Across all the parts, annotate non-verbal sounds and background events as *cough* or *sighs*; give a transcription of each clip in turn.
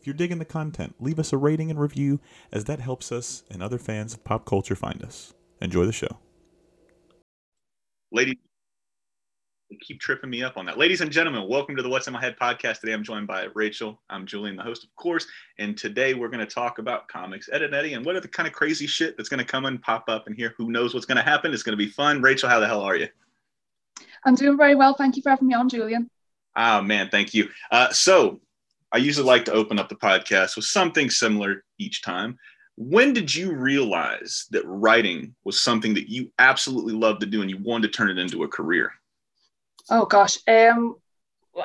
If you're digging the content, leave us a rating and review, as that helps us and other fans of pop culture find us. Enjoy the show. Ladies, they keep tripping me up on that. Ladies and gentlemen, welcome to the What's in My Head podcast. Today I'm joined by Rachel. I'm Julian, the host, of course. And today we're going to talk about comics, Ed and Eddy, and what are the kind of crazy shit that's going to come and pop up in here. Who knows what's going to happen? It's going to be fun. Rachel, how the hell are you? I'm doing very well. Thank you for having me on, Julian. Oh, man. Thank you. Uh, so, I usually like to open up the podcast with something similar each time. When did you realize that writing was something that you absolutely loved to do and you wanted to turn it into a career? Oh gosh, um,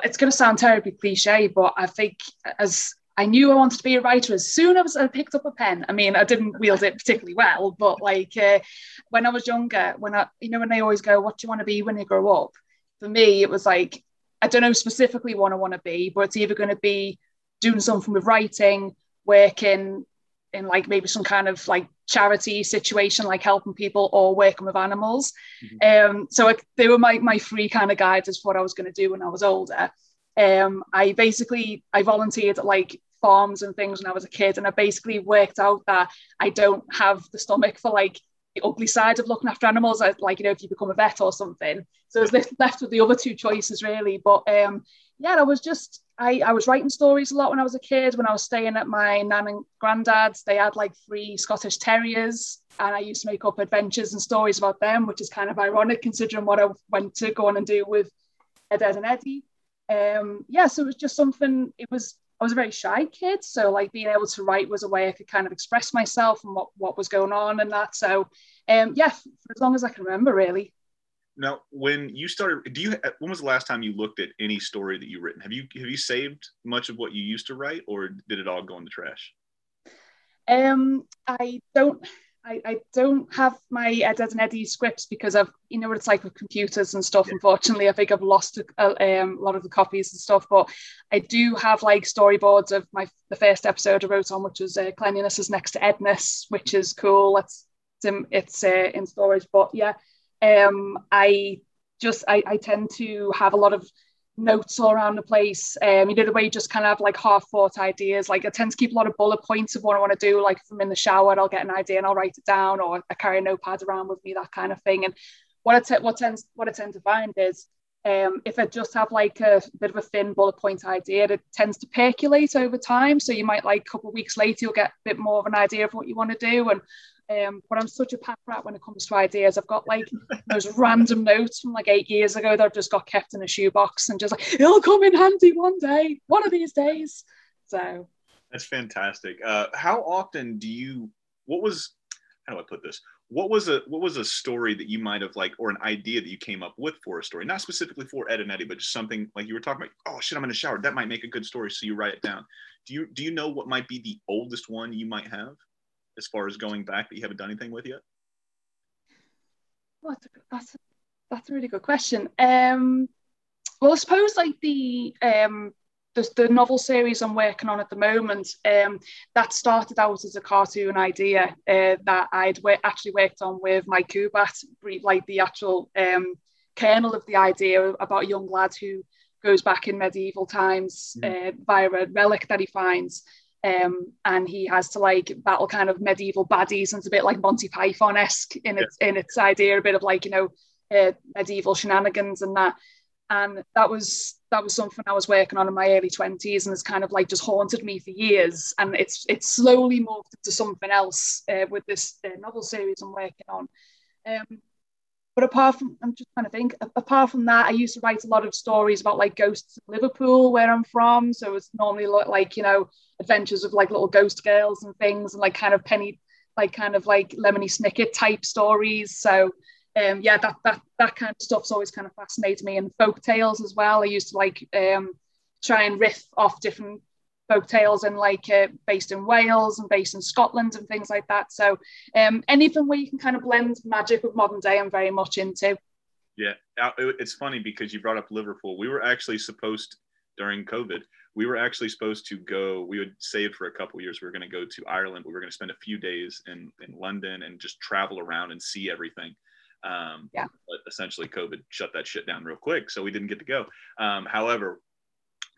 it's going to sound terribly cliche, but I think as I knew I wanted to be a writer as soon as I picked up a pen. I mean, I didn't wield it particularly well, but like uh, when I was younger, when I, you know, when they always go, "What do you want to be when you grow up?" For me, it was like I don't know specifically what I want to be, but it's either going to be doing something with writing, working in like maybe some kind of like charity situation, like helping people or working with animals. Mm-hmm. Um, so they were my, my three kind of guides as what I was going to do when I was older. Um, I basically, I volunteered at like farms and things when I was a kid. And I basically worked out that I don't have the stomach for like the ugly side of looking after animals, like, you know, if you become a vet or something. So I was left with the other two choices really. But um, yeah, I was just, I, I was writing stories a lot when I was a kid. When I was staying at my nan and granddad's, they had like three Scottish Terriers, and I used to make up adventures and stories about them, which is kind of ironic considering what I went to go on and do with Ed, Edd n Eddy. Um, yeah, so it was just something. It was I was a very shy kid, so like being able to write was a way I could kind of express myself and what what was going on and that. So, um, yeah, for as long as I can remember, really. Now, when you started, do you? When was the last time you looked at any story that you've written? Have you have you saved much of what you used to write, or did it all go in the trash? Um, I don't. I, I don't have my Ed, Edd n Eddy scripts because I've, you know what it's like with computers and stuff. Yeah. Unfortunately, I think I've lost a, um, a lot of the copies and stuff. But I do have like storyboards of my the first episode I wrote on, which was uh, cleanliness is next to Edness, which is cool. It's it's in, it's, uh, in storage. But yeah, um, I just I, I tend to have a lot of notes all around the place. Um, you know, the way you just kind of have like half thought ideas. Like I tend to keep a lot of bullet points of what I want to do. Like if I'm in the shower, I'll get an idea and I'll write it down, or I carry a notepad around with me, that kind of thing. And what I what tends what I tend to find is um, if I just have like a bit of a thin bullet point idea, it tends to percolate over time. So you might like a couple of weeks later, you'll get a bit more of an idea of what you want to do. And um, but I'm such a pack rat when it comes to ideas. I've got like those random notes from like eight years ago that I've just got kept in a shoebox and just like it'll come in handy one day, one of these days. So that's fantastic. Uh, how often do you? What was? How do I put this? What was a what was a story that you might have like, or an idea that you came up with for a story, not specifically for Ed and Eddy, but just something like you were talking about. Oh shit, I'm in the shower. That might make a good story, so you write it down. Do you do you know what might be the oldest one you might have? As far as going back that you haven't done anything with yet? Well, that's a, that's a, really good question. Um, well, I suppose like the um, the, the novel series I'm working on at the moment, um, that started out as a cartoon idea uh, that I'd w- actually worked on with Mike Kubat, like the actual um, kernel of the idea about a young lad who goes back in medieval times mm. uh, via a relic that he finds um, and he has to like battle kind of medieval baddies and it's a bit like Monty Python esque in its yeah. in its idea, a bit of like you know uh, medieval shenanigans and that. And that was that was something I was working on in my early twenties, and it's kind of like just haunted me for years. And it's it's slowly moved into something else uh, with this uh, novel series I'm working on. Um, but apart from, I'm just trying to think, apart from that, I used to write a lot of stories about like ghosts of Liverpool, where I'm from. So it's normally like, you know, adventures of like little ghost girls and things and like kind of penny, like kind of like Lemony Snicket type stories. So um, yeah, that, that, that kind of stuff's always kind of fascinated me and folk tales as well. I used to like um, try and riff off different folk tales and like uh, based in Wales and based in Scotland and things like that. So um, anything where you can kind of blend magic with modern day, I'm very much into. Yeah, it's funny because you brought up Liverpool. We were actually supposed during COVID. We were actually supposed to go. We would save for a couple years. We were going to go to Ireland. We were going to spend a few days in in London and just travel around and see everything. Um, yeah. But essentially, COVID shut that shit down real quick, so we didn't get to go. Um, however,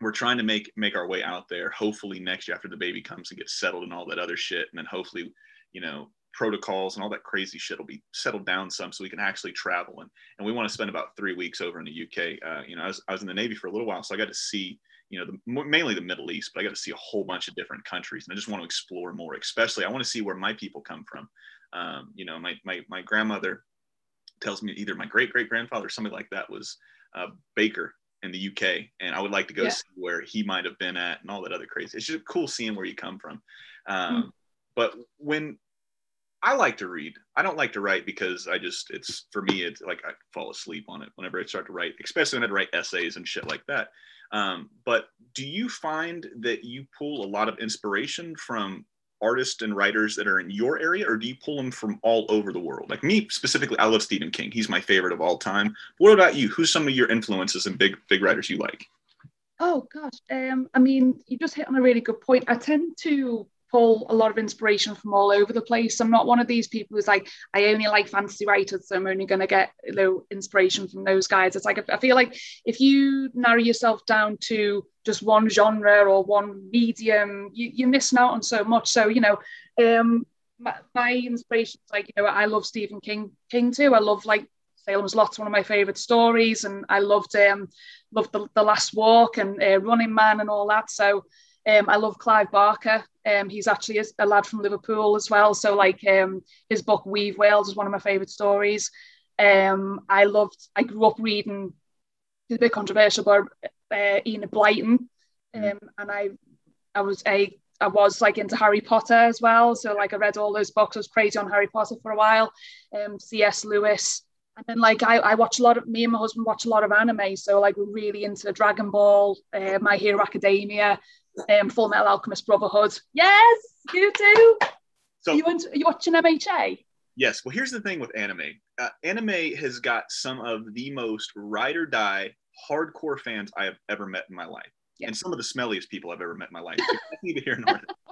we're trying to make make our way out there. Hopefully next year, after the baby comes and gets settled and all that other shit, and then hopefully, you know, protocols and all that crazy shit will be settled down some, so we can actually travel. And and we want to spend about three weeks over in the UK. Uh, you know, I was I was in the Navy for a little while, so I got to see you know the, mainly the Middle East, but I got to see a whole bunch of different countries, and I just want to explore more. Especially, I want to see where my people come from. Um, you know, my my my grandmother tells me either my great great grandfather or somebody like that was a Baker in the UK, and I would like to go yeah. see where he might have been at and all that other crazy. It's just cool seeing where you come from. Um, mm. But when I like to read, I don't like to write because I just it's for me it's like I fall asleep on it whenever I start to write, especially when I write essays and shit like that. Um, but do you find that you pull a lot of inspiration from artists and writers that are in your area, or do you pull them from all over the world? Like me specifically, I love Stephen King. He's my favorite of all time. What about you? Who's some of your influences and big big writers you like? Oh gosh, um, I mean, you just hit on a really good point. I tend to pull a lot of inspiration from all over the place. I'm not one of these people who's like, I only like fantasy writers, so I'm only going to get you know inspiration from those guys. It's like I feel like if you narrow yourself down to just one genre or one medium, you, you're missing out on so much. So you know, um, my, my is like you know, I love Stephen King King too. I love like Salem's Lot's one of my favorite stories, and I loved um loved the, the Last Walk and uh, Running Man and all that. So um, I love Clive Barker. Um, he's actually a, a, lad from Liverpool as well. So like um, his book Weaveworld is one of my favourite stories. Um, I loved. I grew up reading. It's a bit controversial, but uh, Blyton, mm. um, and I, I was a. I was like into Harry Potter as well. So like I read all those books. I was crazy on Harry Potter for a while. Um, C.S. Lewis. And then like I, I watch a lot of me and my husband watch a lot of anime. So like we're really into Dragon Ball, uh, My Hero Academia, um, Full Metal Alchemist Brotherhood. Yes, you too. So you, are you watching MHA? Yes. Well, here's the thing with anime. Uh, anime has got some of the most ride or die hardcore fans I have ever met in my life, yeah. and some of the smelliest people I've ever met in my life. an artist. *laughs*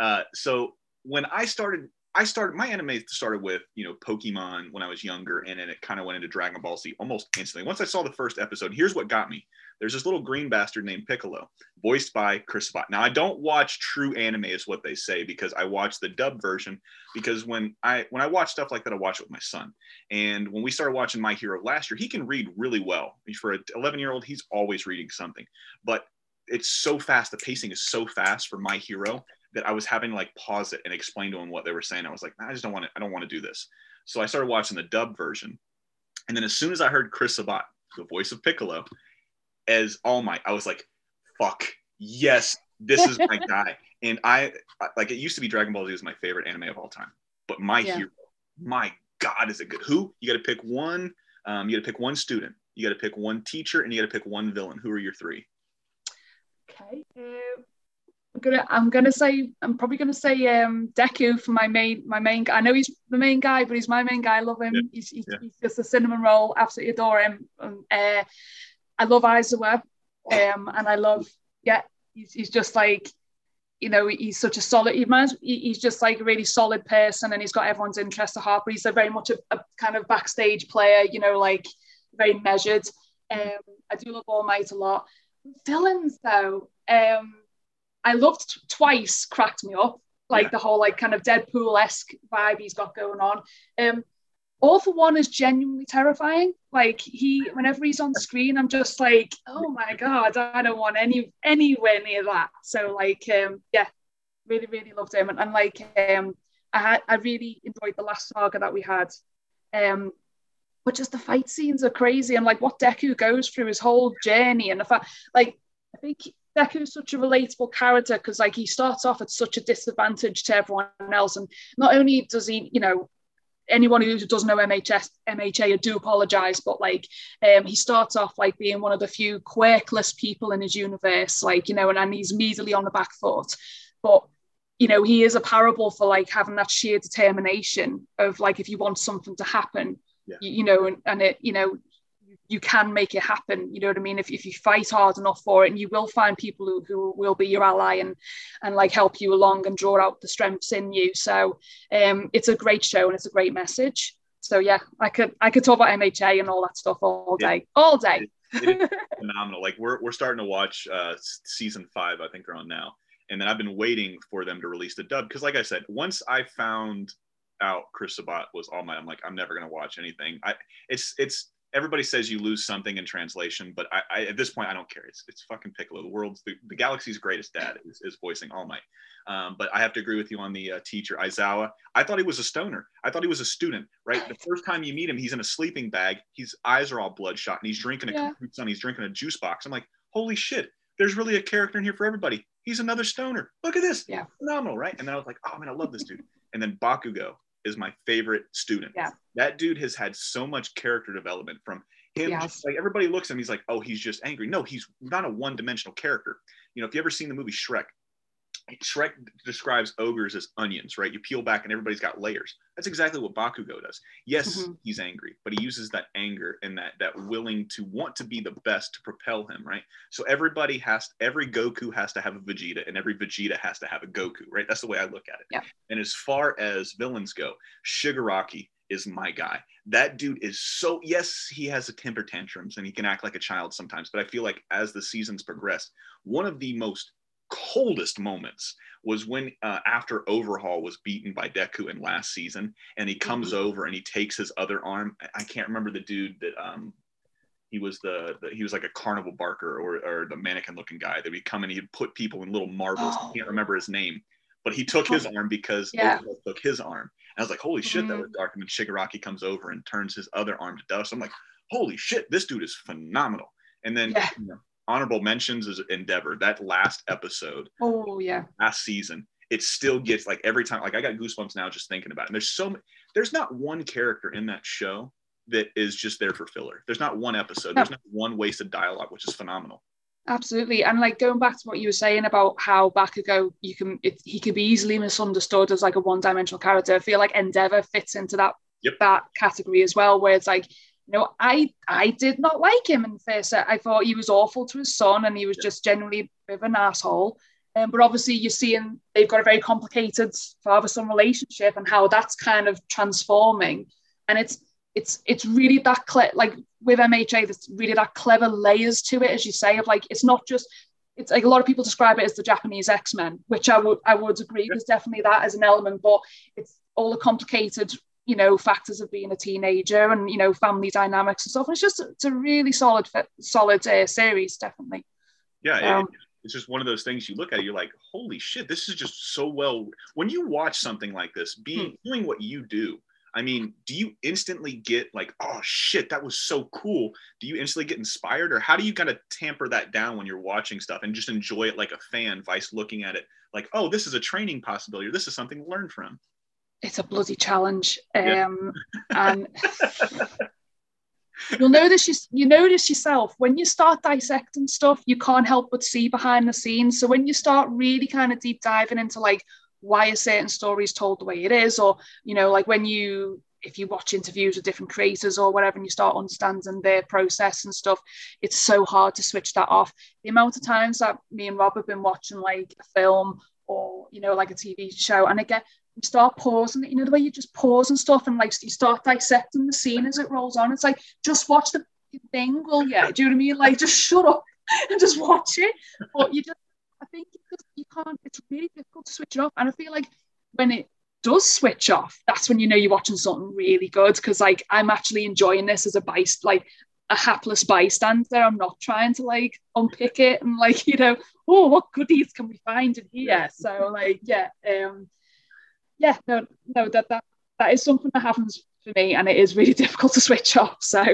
Uh, so when I started I started my anime started with you know Pokemon when I was younger, and then it kind of went into Dragon Ball Z almost instantly. Once I saw the first episode, here's what got me: there's this little green bastard named Piccolo, voiced by Chris Sabat. Now I don't watch true anime, is what they say, because I watch the dub version. Because when I when I watch stuff like that, I watch it with my son. And when we started watching My Hero last year, he can read really well. For an 11 year old, he's always reading something, but it's so fast. The pacing is so fast for My Hero that I was having to like pause it and explain to him what they were saying. I was like, I just don't want to, I don't want to do this. So I started watching the dub version. And then as soon as I heard Chris Sabat, the voice of Piccolo, as All Might, I was like, fuck, yes, this is my *laughs* guy. And I like it used to be Dragon Ball Z was my favorite anime of all time. But my yeah. hero, my God, is it good? Who? You got to pick one. Um, you got to pick one student. You got to pick one teacher, and you got to pick one villain. Who are your three? Okay. Uh, I'm gonna I'm gonna say I'm probably gonna say um Deku for my main my main guy. I know he's the main guy, but he's my main guy. I love him. Yeah. He's, he's, yeah. he's, just a cinnamon roll. Absolutely adore him. Um, uh, I love Aizawa, um, and I love yeah. He's, he's just like you know he's such a solid. He he's just like a really solid person, and he's got everyone's interest at heart. But he's a very much a, a kind of backstage player. You know, like very measured. Um, I do love All Might a lot. Villains though. Um, I loved Twice cracked me up, like yeah. the whole like kind of Deadpool esque vibe he's got going on. Um, all for one is genuinely terrifying. Like he, whenever he's on screen, I'm just like, oh my god, I don't want any anywhere near that. So like, um, yeah, really, really loved him, and, and like, um, I had, I really enjoyed the last saga that we had. Um, but just the fight scenes are crazy, and like what Deku goes through his whole journey, and the fact, like, I think Deku is such a relatable character because like he starts off at such a disadvantage to everyone else, and not only does he, you know, anyone who doesn't know MHS, MHA, I do apologize, but like um, he starts off like being one of the few quirkless people in his universe, like, you know, and, and he's immediately on the back foot. But, you know, he is a parable for like having that sheer determination of like, if you want something to happen, yeah. you, you, know, and, and it, you know, you can make it happen. You know what I mean? If, if you fight hard enough for it, and you will find people who, who will be your ally and and like help you along and draw out the strengths in you. So um, it's a great show and it's a great message. So yeah, I could I could talk about MHA and all that stuff all day, all day. *laughs* phenomenal. Like we're we're starting to watch uh, season five. I think they're on now, and then I've been waiting for them to release the dub because, like I said, once I found out Chris Sabat was All Might, I'm like, I'm never gonna watch anything. I it's it's everybody says you lose something in translation, but I, I, at this point I don't care. It's it's fucking Piccolo. The world's the, the galaxy's greatest dad is, is voicing All Might. Um, but I have to agree with you on the uh, teacher Aizawa. I thought he was a stoner. I thought he was a student. Right, the first time you meet him, he's in a sleeping bag. His eyes are all bloodshot, and he's drinking a yeah. Sun. He's drinking a juice box. I'm like, holy shit! There's really a character in here for everybody. He's another stoner. Look at this. Yeah. Phenomenal, right? And then I was like, oh man, I love this dude. And then Bakugo is my favorite student. Yeah. That dude has had so much character development from him yes. just, like everybody looks at him he's like oh he's just angry no he's not a one-dimensional character you know if you ever seen the movie shrek Shrek describes ogres as onions, right? You peel back and everybody's got layers. That's exactly what Bakugo does. Yes, mm-hmm. he's angry, but he uses that anger and that that willing to want to be the best to propel him, right? So everybody has every Goku has to have a Vegeta and every Vegeta has to have a Goku, right? That's the way I look at it. Yeah. And as far as villains go, Shigaraki is my guy. That dude is so yes, he has a temper tantrums and he can act like a child sometimes, but I feel like as the seasons progress, one of the most coldest moments was when uh, after Overhaul was beaten by Deku in last season, and he comes mm-hmm. over and he takes his other arm. I can't remember the dude that um he was the, the he was like a carnival barker or, or the mannequin looking guy that would come and he'd put people in little marbles. Oh. I can't remember his name, but he took his arm because yeah. took his arm. And I was like, holy shit, mm-hmm. that was dark. And then Shigaraki comes over and turns his other arm to dust. I'm like, holy shit, this dude is phenomenal. And then yeah. you know, honorable mentions is Endeavor. That last episode. Oh yeah. Last season, it still gets like every time. Like I got goosebumps now just thinking about it. And there's so there's not one character in that show that is just there for filler. There's not one episode. There's not one wasted dialogue, which is phenomenal. Absolutely, and like going back to what you were saying about how back Bakugo, you can it, he could be easily misunderstood as like a one-dimensional character. I feel like Endeavor fits into that yep. that category as well, where it's like you know, I I did not like him in the first set. I thought he was awful to his son and he was just generally a bit of an asshole. Um, but obviously, you're seeing they've got a very complicated father-son relationship and how that's kind of transforming. And it's it's it's really that cle- like with MHA, there's really that clever layers to it, as you say, of like it's not just it's like a lot of people describe it as the Japanese X-Men, which I would I would agree. There's definitely that as an element, but it's all the complicated you know factors of being a teenager and you know family dynamics and stuff. And it's just it's a really solid solid uh, series, definitely. Yeah, um, it, it's just one of those things you look at. You're like, holy shit, this is just so well. When you watch something like this, being hmm. doing what you do. I mean, do you instantly get like, oh shit, that was so cool? Do you instantly get inspired, or how do you kind of tamper that down when you're watching stuff and just enjoy it like a fan, vice looking at it like, oh, this is a training possibility, or this is something to learn from? It's a bloody challenge. Um, yeah. and you'll notice you, you notice yourself when you start dissecting stuff, you can't help but see behind the scenes. So when you start really kind of deep diving into like why a certain story is told the way it is, or you know, like when you if you watch interviews with different creators or whatever and you start understanding their process and stuff, it's so hard to switch that off. The amount of times that me and Rob have been watching like a film or you know like a TV show and again you start pausing you know the way you just pause and stuff and like you start dissecting the scene as it rolls on. It's like just watch the thing well yeah do you know what I mean? Like just shut up *laughs* and just watch it. But you just I think you, can't it's really difficult to switch it off. And I feel like when it does switch off that's when you know you're watching something really good because like I'm actually enjoying this as a bias like a hapless bystander. I'm not trying to like unpick it and like, *laughs* you know, oh, what goodies can we find in here? So like, yeah, um, yeah, no, no, that that that is something that happens for me, and it is really *laughs* difficult to switch off. So.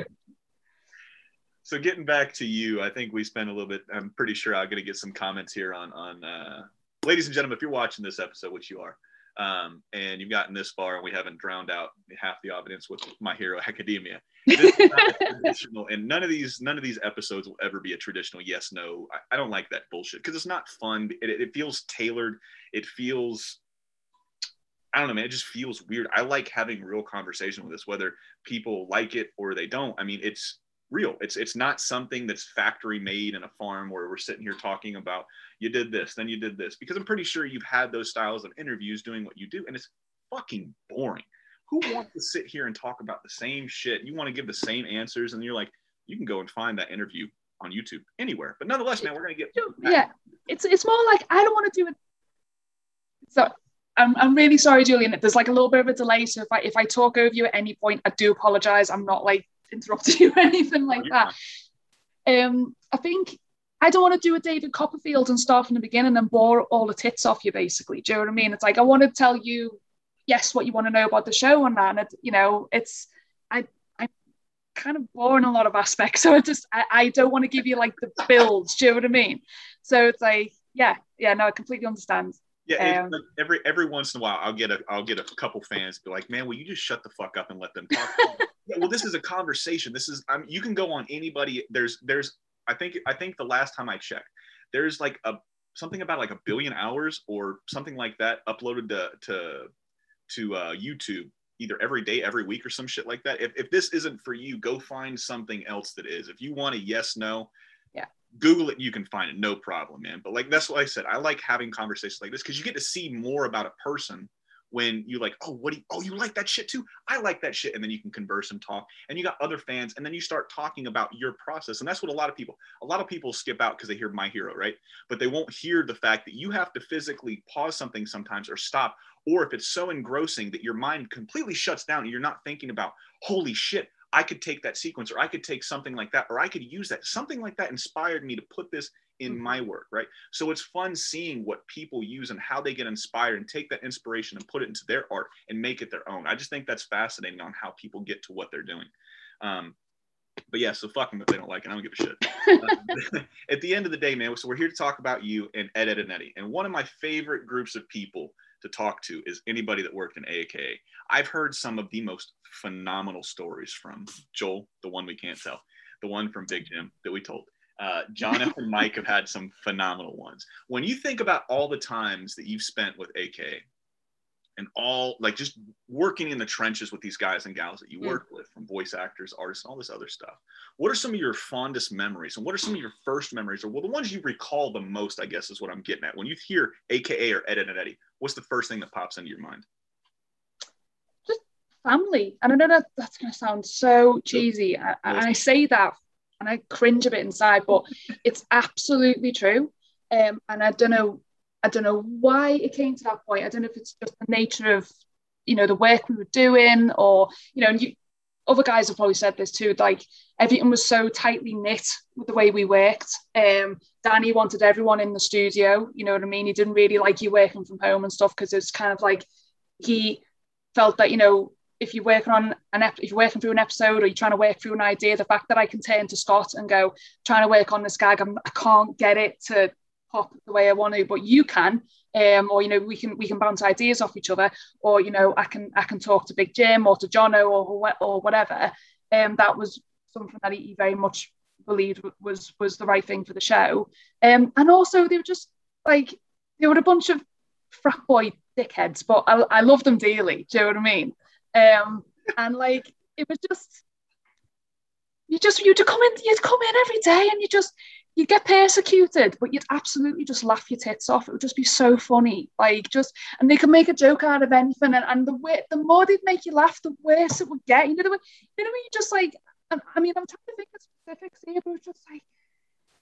So getting back to you, I think we spent a little bit. I'm pretty sure I'm going to get some comments here on on. Uh, ladies and gentlemen, if you're watching this episode, which you are, Um, and you've gotten this far, and we haven't drowned out half the audience with My Hero Academia. *laughs* traditional, and none of these none of these episodes will ever be a traditional yes no. I, I don't like that bullshit because it's not fun. It, it feels tailored. It feels I don't know, man. It just feels weird. I like having real conversation with this, whether people like it or they don't. I mean, it's real. It's it's not something that's factory made in a farm where we're sitting here talking about you did this, then you did this. Because I'm pretty sure you've had those styles of interviews doing what you do, and it's fucking boring. Who wants to sit here and talk about the same shit? You want to give the same answers, and you're like, you can go and find that interview on YouTube anywhere. But nonetheless, man, we're gonna get yeah. It's it's more like I don't want to do it. So I'm, I'm really sorry, Julian. There's like a little bit of a delay. So if I if I talk over you at any point, I do apologize. I'm not like interrupting *laughs* you or anything like that. Um, I think I don't want to do a David Copperfield and start from the beginning and bore all the tits off you, basically. Do you know what I mean? It's like I want to tell you, yes, what you want to know about the show and that. And it, you know, it's I I'm kind of boring a lot of aspects. *laughs* So I just I, I don't want to give you like the builds. Do you know what I mean? So it's like, yeah, yeah, no, I completely understand. Yeah, um, like every every once in a while, I'll get a I'll get a couple fans be like, "Man, will you just shut the fuck up and let them talk?" *laughs* yeah, well, this is a conversation. This is I mean, you can go on anybody. There's there's I think I think the last time I checked, there's like a something about like a billion hours or something like that uploaded to to to uh, YouTube either every day, every week, or some shit like that. If if this isn't for you, go find something else that is. If you want a yes no, Google it, you can find it, no problem, man. But like that's what I said. I like having conversations like this because you get to see more about a person when you like, oh, what do you, oh, you like that shit too? I like that shit. And then you can converse and talk. And you got other fans, and then you start talking about your process. And that's what a lot of people, a lot of people skip out because they hear my hero, right? But they won't hear the fact that you have to physically pause something sometimes or stop. Or if it's so engrossing that your mind completely shuts down and you're not thinking about, holy shit, I could take that sequence or I could take something like that or I could use that. Something like that inspired me to put this in mm-hmm. my work, right? So it's fun seeing what people use and how they get inspired and take that inspiration and put it into their art and make it their own. I just think that's fascinating on how people get to what they're doing. Um, but yeah, so fuck them if they don't like it. I don't give a shit. uh, *laughs* *laughs* at the end of the day, man, so we're here to talk about you and Ed, Edd, n Eddy. And one of my favorite groups of people to talk to is anybody that worked in AKA. I've heard some of the most phenomenal stories from Joel, the one we can't tell, the one from Big Jim that we told. Uh, John and *laughs* Mike have had some phenomenal ones. When you think about all the times that you've spent with AKA, and all like just working in the trenches with these guys and gals that you work with from voice actors artists and all this other stuff. What are some of your fondest memories and what are some of your first memories or well the ones you recall the most i guess is what i'm getting at. When you hear aka or ed and eddie what's the first thing that pops into your mind? Just family. And i know that that's going to sound so cheesy and I, I say that and i cringe a bit inside but it's absolutely true. Um, and i don't know I don't know why it came to that point. I don't know if it's just the nature of, you know, the work we were doing or, you know, and you, other guys have probably said this too, like everything was so tightly knit with the way we worked. Um, Danny wanted everyone in the studio, you know what I mean? He didn't really like you working from home and stuff because it's kind of like he felt that, you know, if you're working on an ep- if you're working through an episode or you're trying to work through an idea, the fact that I can turn to Scott and go, trying to work on this gag, I'm, I can't get it to pop the way I want to, but you can. Um, or you know, we can we can bounce ideas off each other, or you know, I can I can talk to Big Jim or to Jono or or whatever. Um, that was something that he very much believed was was the right thing for the show. Um, and also they were just like they were a bunch of frat boy dickheads, but I, I love them dearly. Do you know what I mean? Um, and like it was just you just you'd come in you'd come in every day and you just you'd get persecuted, but you'd absolutely just laugh your tits off. It would just be so funny. Like just and they could make a joke out of anything. And, and the way the more they'd make you laugh, the worse it would get. You know the way you know when you just like I mean I'm trying to think of specifics here, but it's just like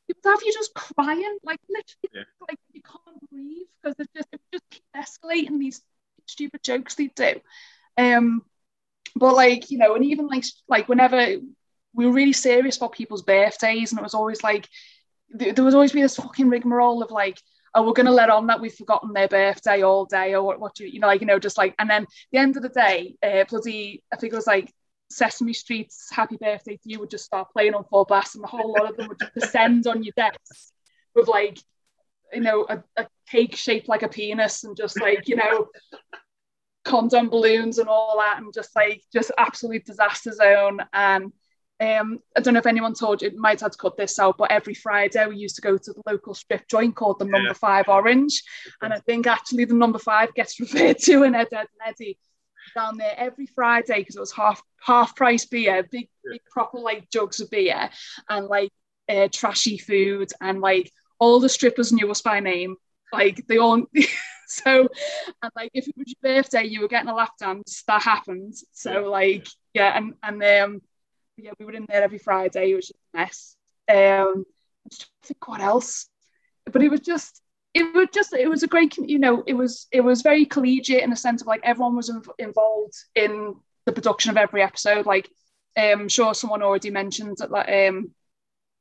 you would have you just crying, like literally yeah. like you can't breathe because it just it just keep escalating these stupid jokes they do. Um but like, you know, and even like like whenever we were really serious about people's birthdays, and it was always like there would always be this fucking rigmarole of like, oh, we're going to let on that we've forgotten their birthday all day, or what, what you, you know, like, you know, just like, and then the end of the day, uh, bloody, I think it was like Sesame Street's Happy Birthday to You would just start playing on full blast, and the whole lot of them would just descend on your desk with like, you know, a, a cake shaped like a penis, and just like, you know, condom balloons and all that, and just like just absolute disaster zone. And um, I don't know if anyone told you, it might have to cut this out, but every Friday we used to go to the local strip joint called the Number Five Orange, and I think actually the Number Five gets *laughs* referred to in Ed, Edd n Eddy down there every Friday because it was half half price beer, big big proper like jugs of beer, and like uh, trashy food, and like all the strippers knew us by name. Like they all, *laughs* so and like if it was your birthday, you were getting a lap dance. That happened. So like yeah, and and um yeah, we were in there every Friday. It was just a mess. Um, I'm just think what else, but it was just it was just it was a great you know it was it was very collegiate in the sense of like everyone was inv- involved in the production of every episode like um, I'm sure someone already mentioned that like, um,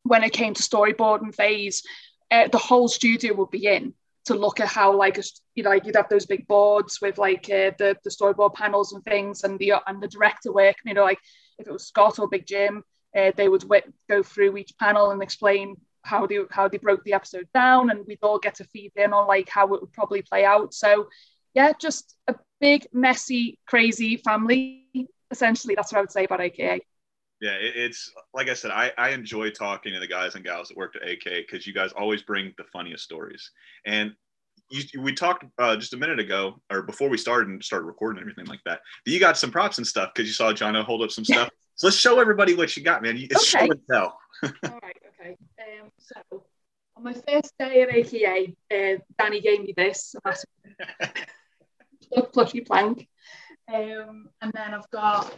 when it came to storyboarding phase uh, the whole studio would be in to look at how like a, you know like you'd have those big boards with like uh, the the storyboard panels and things and the and the director work you know like if it was Scott or Big Jim uh, they would go through each panel and explain how they how they broke the episode down, and we'd all get to feed in on like how it would probably play out. So yeah, just a big, messy, crazy family. Essentially, that's what I would say about AKA. Yeah, it's like I said, I, I enjoy talking to the guys and gals that worked at AK because you guys always bring the funniest stories. And you, we talked uh, just a minute ago, or before we started and started recording and everything like that. But you got some props and stuff because you saw Jono hold up some stuff. so let's show everybody what you got, man. It's okay. show and tell. *laughs* All right. Okay. Um, so on my first day at AKA, uh, Danny gave me this *laughs* plushy plank. Um, and then I've got.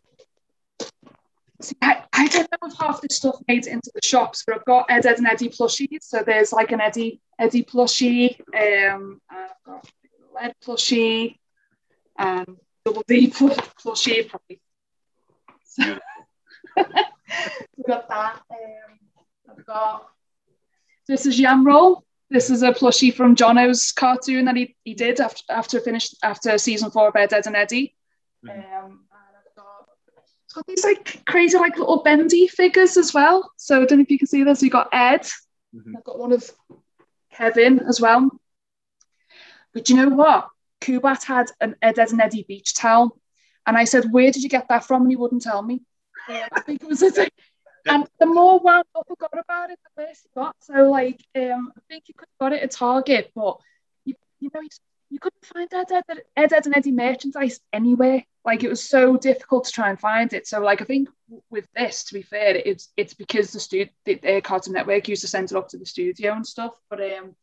See, I, I don't know if half this stuff made it into the shops, but I've got Ed, Edd n Eddy plushies. So there's like an Eddy Eddy plushie. Um, I've got Ed plushie and double D plushie probably. So, *laughs* we've got that. Um, I've got this is Yam Roll. This is a plushie from Jono's cartoon that he, he did after after finished after season four of Ed, Edd n Eddy. Mm-hmm. Um, and I've got, it's got these like crazy like little bendy figures as well. So I don't know if you can see this. You got Ed. Mm-hmm. I've got one of Kevin as well. But you know what? Kubat had an Ed, Edd n Eddy beach towel, and I said, "Where did you get that from?" And he wouldn't tell me. *laughs* I think it was a, and the more wound up I got about it, the worse it got. So like, um, I think you could have got it at Target, but you, you know, you couldn't find Ed, Ed, Ed, Ed and Eddy merchandise anywhere. Like it was so difficult to try and find it. So like, I think with this, to be fair, it's it's because the studio, the, the Cartoon Network used to send it up to the studio and stuff. But um,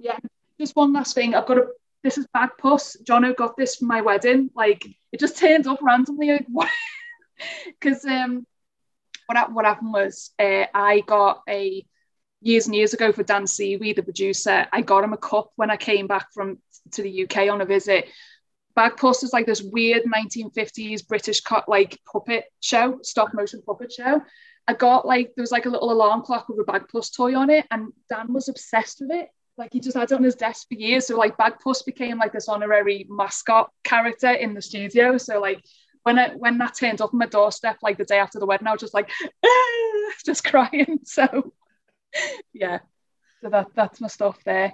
yeah, just one last thing. I've got a. This is Bagpuss. Jono got this for my wedding. Like it just turned up randomly. *laughs* Like, because um what, what happened was uh, I got a years and years ago for Dan Seaweed, the producer, I got him a cup when I came back from to the UK on a visit. Bagpuss is like this weird 1950s British cut like puppet show, stop motion puppet show. I got like there was like a little alarm clock with a Bagpuss toy on it, and Dan was obsessed with it. Like he just had it on his desk for years. So like Bagpuss became like this honorary mascot character in the studio. So like when it when that turned up on my doorstep like the day after the wedding, I was just like *laughs* just crying. *laughs* So *laughs* yeah, so that that's my stuff there.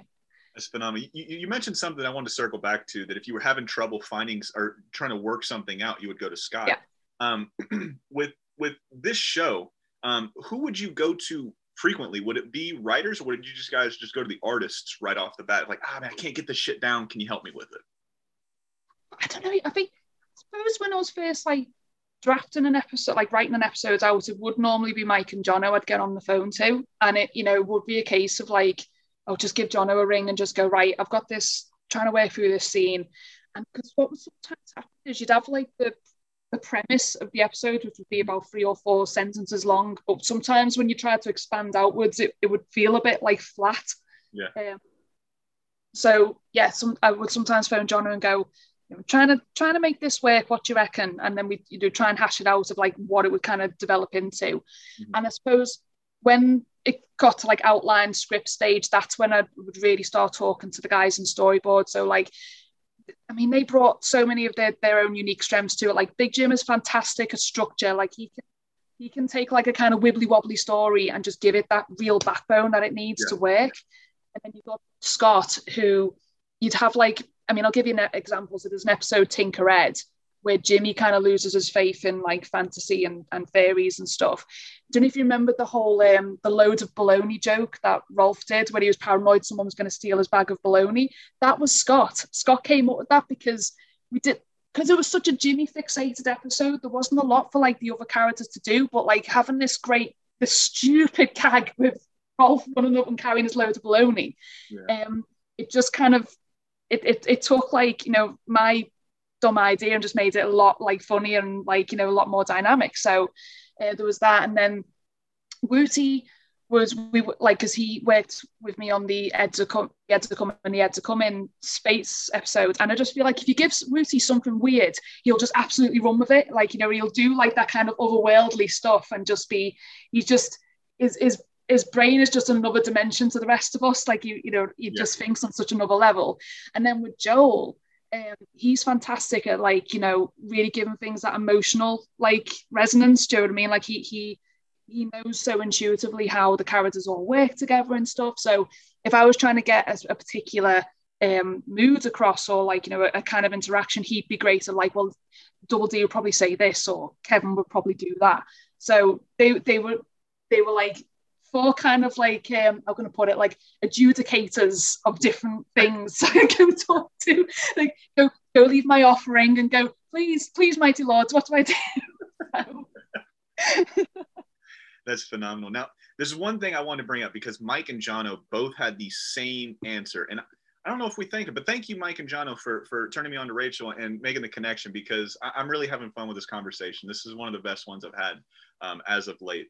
That's phenomenal. You, you, mentioned something I wanted to circle back to that if you were having trouble finding or trying to work something out, you would go to Scott. Yeah. Um, *clears throat* with with this show, um, who would you go to frequently? Would it be writers, or would you just guys just go to the artists right off the bat? Like, ah, man, I can't get this shit down. Can you help me with it? I don't know. I think I suppose when I was first like drafting an episode, like writing an episode out, it would normally be Mike and Jono I'd get on the phone to. And it, you know, would be a case of like, I'll just give Jono a ring and just go, right, I've got this, trying to work through this scene. And because what would sometimes happen is you'd have like the the premise of the episode, which would be about three or four sentences long. But sometimes when you try to expand outwards, it, it would feel a bit like flat. Yeah. Um, so yeah, some I would sometimes phone Jono and go, you know, trying to trying to make this work what you reckon? And then we you know try and hash it out of like what it would kind of develop into. Mm-hmm. and i suppose when it got to like outline script stage that's when i would really start talking to the guys in storyboard so like i mean they brought so many of their, their own unique strengths to it. Like big jim is fantastic at structure. Like he can he can take like a kind of wibbly wobbly story and just give it that real backbone that it needs yeah. to work. And then you've got scott who you'd have like I mean, I'll give you an example. So there's an episode Tinker Ed where Jimmy kind of loses his faith in like fantasy and, and fairies and stuff. Don't know if you remember the whole um, the loads of baloney joke that Rolf did when he was paranoid someone was going to steal his bag of baloney. That was Scott. Scott came up with that because we did because it was such a Jimmy fixated episode. There wasn't a lot for like the other characters to do, but like having this great, this stupid *laughs* gag with Rolf running up and carrying his load of baloney, yeah. um, it just kind of it, it it took like you know my dumb idea and just made it a lot like funny and like you know a lot more dynamic. So uh, there was that, and then Wooty was we like because he worked with me on the Ed to come, Ed to come and the Ed to come in space episode, and I just feel like if you give Wooty something weird, he'll just absolutely run with it. Like you know, he'll do like that kind of otherworldly stuff and just be. He's just his his his brain is just another dimension to the rest of us. Like you you know, he yeah. just thinks on such another level. And then with Joel, um, he's fantastic at like you know really giving things that emotional like resonance. Do you know what I mean? Like he he he knows so intuitively how the characters all work together and stuff. So if I was trying to get a, a particular um, mood across or like you know a, a, kind of interaction, he'd be great at like well, Double D would probably say this or Kevin would probably do that. So they they were they were like four kind of like um, I'm going to put it like adjudicators of different things *laughs* I can go talk to. Like go go leave my offering and go please please mighty lords what do I do? *laughs* That's phenomenal. Now, there's one thing I want to bring up because Mike and Jono both had the same answer, and I don't know if we think it, but thank you, Mike and Jono, for for turning me on to Rachel and making the connection because I, am really having fun with this conversation. This is one of the best ones I've had um, as of late,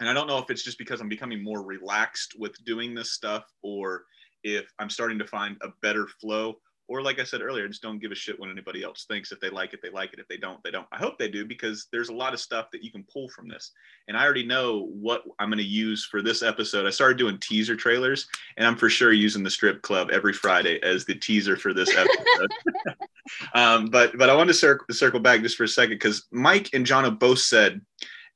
and I don't know if it's just because I'm becoming more relaxed with doing this stuff, or if I'm starting to find a better flow or like I said earlier, just don't give a shit what anybody else thinks. If they like it, they like it. If they don't, they don't. I hope they do because there's a lot of stuff that you can pull from this. And I already know what I'm going to use for this episode. I started doing teaser trailers, and I'm for sure using the strip club every Friday as the teaser for this episode. *laughs* um, but but I want to cir- circle back just for a second because Mike and John have both said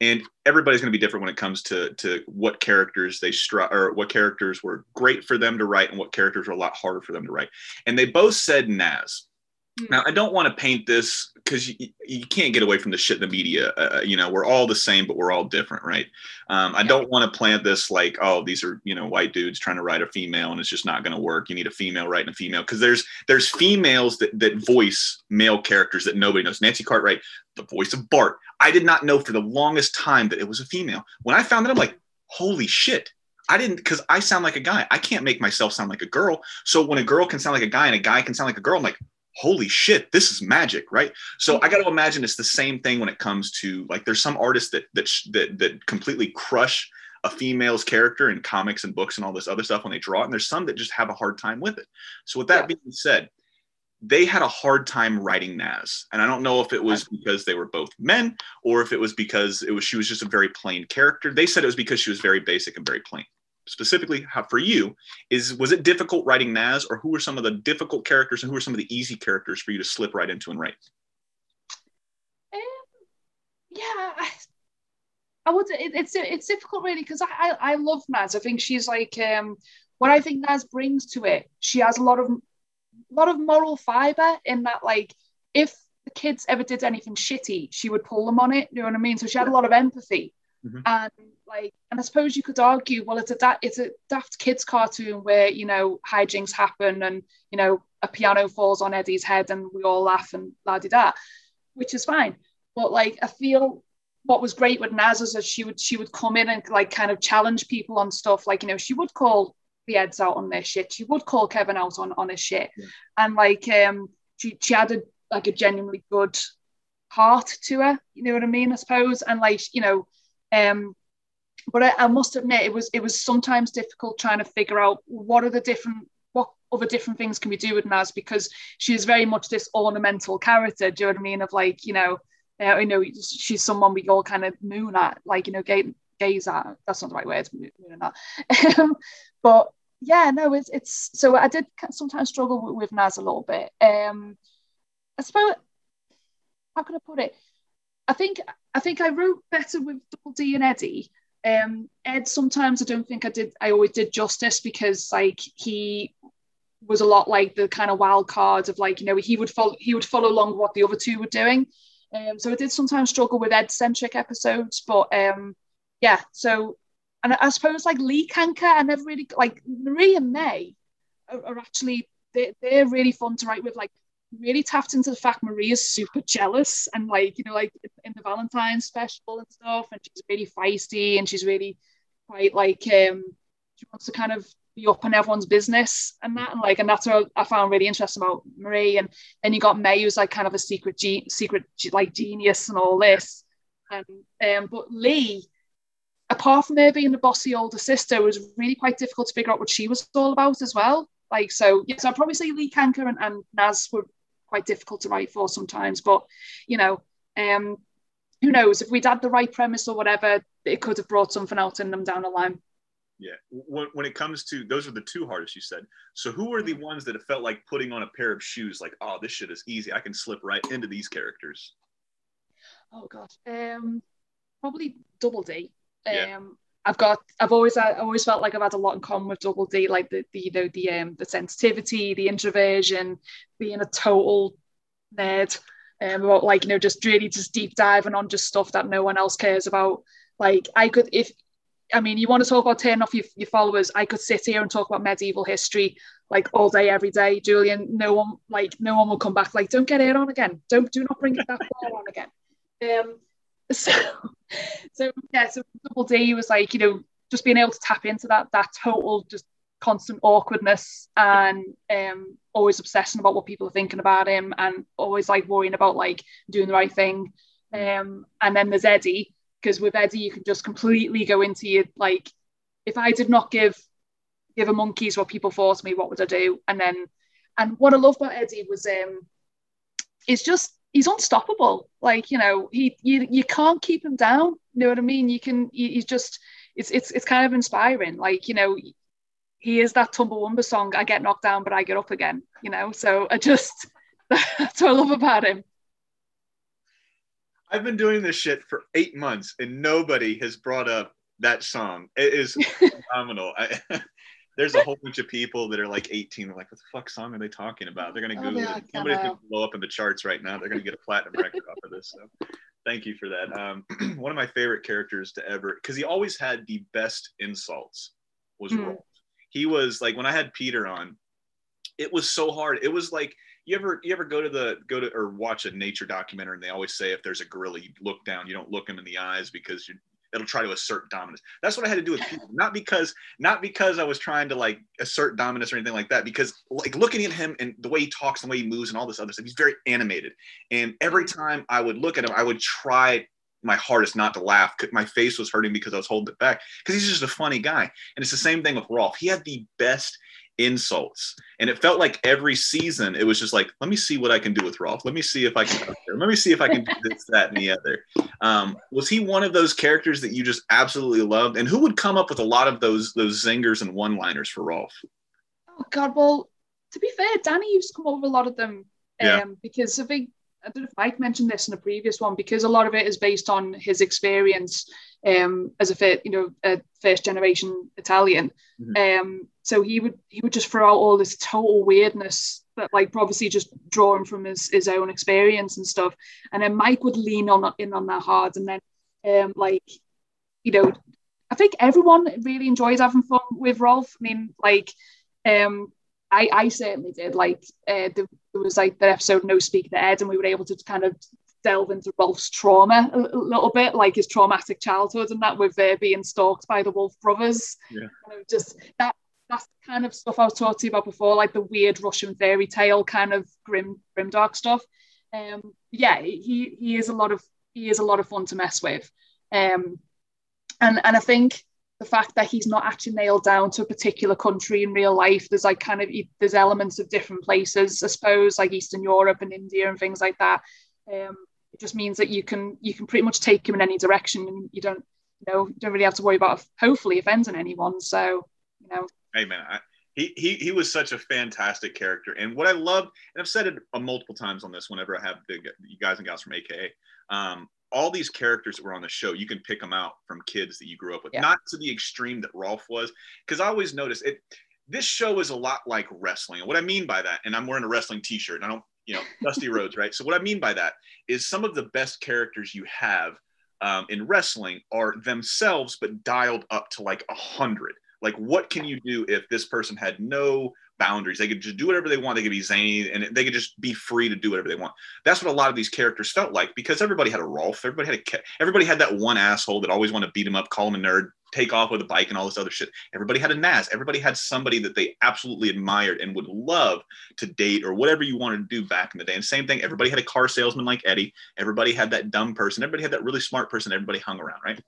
and everybody's going to be different when it comes to to what characters they struck or what characters were great for them to write and what characters were a lot harder for them to write and they both said nazz mm-hmm. now i don't want to paint this because you, you can't get away from the shit in the media uh, uh, you know we're all the same but we're all different right um, i don't want to plant this like oh these are you know white dudes trying to write a female and it's just not going to work you need a female writing a female because there's there's females that, that voice male characters that nobody knows nancy cartwright the voice of bart I did not know for the longest time that it was a female. When I found that, I'm like, holy shit. I didn't because I sound like a guy. I can't make myself sound like a girl. So when a girl can sound like a guy and a guy can sound like a girl, I'm like, holy shit, this is magic, right? So I mm-hmm. got to imagine it's the same thing when it comes to like there's some artists that that that that completely crush a female's character in comics and books and all this other stuff when they draw it, and there's some that just have a hard time with it. So with that yeah. being said, they had a hard time writing Nazz. And I don't know if it was because they were both men or if it was because it was she was just a very plain character. They said it was because she was very basic and very plain. Specifically, how, for you, is was it difficult writing Nazz, or who were some of the difficult characters and who were some of the easy characters for you to slip right into and write? Um, yeah, I, I would. It, it's it's difficult really because I, I I love Nazz. I think she's like um what I think Nazz brings to it. She has a lot of a lot of moral fiber in that like if the kids ever did anything shitty, she would pull them on it. You know what I mean? So she had a lot of empathy. Mm-hmm. And like, and I suppose you could argue, well, it's a da- it's a daft kids cartoon where you know hijinks happen and you know a piano falls on Eddy's head and we all laugh and la di da, which is fine. But like, I feel what was great with Nazz is that she would she would come in and like kind of challenge people on stuff. Like you know, she would call the Eds out on their shit. She would call Kevin out on on his shit, yeah. and like um, she she had a like a genuinely good heart to her. You know what I mean? I suppose, and like you know, um, but I, I must admit it was it was sometimes difficult trying to figure out what are the different what other different things can we do with Nazz because she is very much this ornamental character. Do you know what I mean? Of like you know. Uh, you know, she's someone we all kind of moon at, like you know, gaze, gaze at. That's not the right word, moon at. *laughs* Um, but yeah, no, it's it's so I did sometimes struggle with, with Nazz a little bit. Um, I suppose how can I put it? I think I think I wrote better with Double D and Eddy. Um, Ed sometimes I don't think I did I always did justice because like he was a lot like the kind of wild cards of like you know he would follow he would follow along what the other two were doing. Um, so I did sometimes struggle with Ed centric episodes, but um, yeah. So and I, suppose like Lee Kanker, I never really like Marie and May are, are actually they, they're really fun to write with. Like really tapped into the fact Marie is super jealous and like you know like in the Valentine's special and stuff, and she's really feisty and she's really quite like um she wants to kind of be up in everyone's business and that and like and that's what I found really interesting about Marie. And then you got May who's like kind of a secret ge- secret like genius and all this. And um but Lee apart from her being the bossy older sister was really quite difficult to figure out what she was all about as well. Like so yes I'd probably say Lee Kanker and, and Nazz were quite difficult to write for sometimes but you know um who knows if we'd had the right premise or whatever it could have brought something out in them down the line yeah. When, when it comes to those are the two hardest you said. So who are the ones that it felt like putting on a pair of shoes? Like, oh, this shit is easy. I can slip right into these characters. Oh gosh, Um, probably Double D. Um, yeah. I've got. I've always. I always felt like I've had a lot in common with Double D. Like the, the you know the um the sensitivity, the introversion, being a total nerd. Um, about like you know just really just deep diving on just stuff that no one else cares about. Like I could if I mean, you want to talk about turning off your, your followers. I could sit here and talk about medieval history like all day, every day, Julian. No one, like, no one will come back. Like, don't get it on again. Don't, do not bring that ball *laughs* on again. Um, so, *laughs* so yeah. So Double D was like, you know, just being able to tap into that, that total just constant awkwardness and um, always obsessing about what people are thinking about him and always like worrying about like doing the right thing. Um, and then there's Eddy, because with Eddy you can just completely go into your like if I did not give give a monkeys what people thought me, what would I do? And then and what I love about Eddy was um is just he's unstoppable. Like, you know, he you you can't keep him down. You know what I mean? You can he's just it's it's it's kind of inspiring. Like, you know, he is that Chumbawamba song, I get knocked down, but I get up again, you know. So I just *laughs* that's what I love about him. I've been doing this shit for eight months and nobody has brought up that song. It is *laughs* phenomenal. I, *laughs* there's a whole bunch of people that are like 18. They're like, what the fuck song are they talking about? They're gonna oh, Google oh, it. Somebody's gonna blow up in the charts right now. They're gonna get a platinum record off of this. So thank you for that. Um, *clears throat* one of my favorite characters to ever, because he always had the best insults, was mm. Rolf. He was like when I had Peter on, it was so hard. It was like you ever you ever go to the go to or watch a nature documentary and they always say if there's a gorilla you look down you don't look him in the eyes because you it'll try to assert dominance that's what i had to do with *laughs* people not because not because i was trying to like assert dominance or anything like that because like looking at him and the way he talks and the way he moves and all this other stuff he's very animated and every mm-hmm. time i would look at him i would try my hardest not to laugh. My face was hurting because I was holding it back because he's just a funny guy. And it's the same thing with Rolf. He had the best insults. And it felt like every season it was just like, let me see what I can do with Rolf. Let me see if I can let me see if I can do this, that, and the other. Um, was he one of those characters that you just absolutely loved? And who would come up with a lot of those those zingers and one-liners for Rolf? Oh God, well, to be fair, Danny used to come up with a lot of them um, yeah. because I think I don't know if Mike mentioned this in a previous one because a lot of it is based on his experience um, as a you know, a first generation Italian. Mm-hmm. Um, so he would he would just throw out all this total weirdness that like obviously just drawing from his, his own experience and stuff. And then Mike would lean on in on that hard. And then um, like, you know, I think everyone really enjoys having fun with Rolf. I mean, like, um, I, I certainly did. Like, uh, there, there was like the episode No Speak the Ed, and we were able to kind of delve into Rolf's trauma a, a, little bit, like his traumatic childhood and that with uh, being stalked by the Wolf brothers. Yeah. Kind of just that that's the kind of stuff I was talking about before, like the weird Russian fairy tale kind of grim, grim dark stuff. Um, yeah, he he is a lot of he is a lot of fun to mess with, um, and and I think the fact that he's not actually nailed down to a particular country in real life. There's like kind of there's elements of different places, I suppose, like Eastern Europe and India and things like that. Um, it just means that you can you can pretty much take him in any direction, and you don't you know don't really have to worry about hopefully offending anyone. So you know hey man, I, he, he he was such a fantastic character. And what I loved, and I've said it multiple times on this whenever I have the you guys and gals from AKA, um, all these characters that were on the show, you can pick them out from kids that you grew up with, yeah. not to the extreme that Rolf was. Because I always notice it. this show is a lot like wrestling. And what I mean by that, and I'm wearing a wrestling T-shirt. and I don't, you know, *laughs* Dusty Rhodes, right? So what I mean by that is some of the best characters you have um, in wrestling are themselves, but dialed up to like a hundred. Like, what can you do if this person had no boundaries? They could just do whatever they want. They could be zany and they could just be free to do whatever they want. That's what a lot of these characters felt like because everybody had a Rolf. Everybody had a everybody had that one asshole that always wanted to beat him up, call him a nerd, take off with a bike and all this other shit. Everybody had a Nazz. Everybody had somebody that they absolutely admired and would love to date or whatever you wanted to do back in the day. And same thing, everybody had a car salesman like Eddy. Everybody had that dumb person. Everybody had that really smart person. Everybody hung around, right?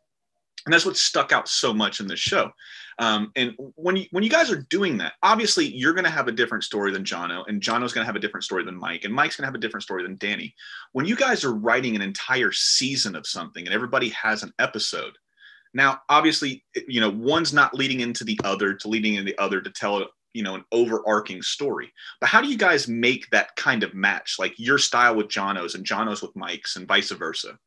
And that's what stuck out so much in this show. Um, and when you when you guys are doing that, obviously you're going to have a different story than Jono, and Jono's going to have a different story than Mike, and Mike's going to have a different story than Danny. When you guys are writing an entire season of something, and everybody has an episode, now, obviously, you know, one's not leading into the other to leading into the other to tell you know an overarching story. But how do you guys make that kind of match, like your style with Jono's and Jono's with Mike's and vice versa?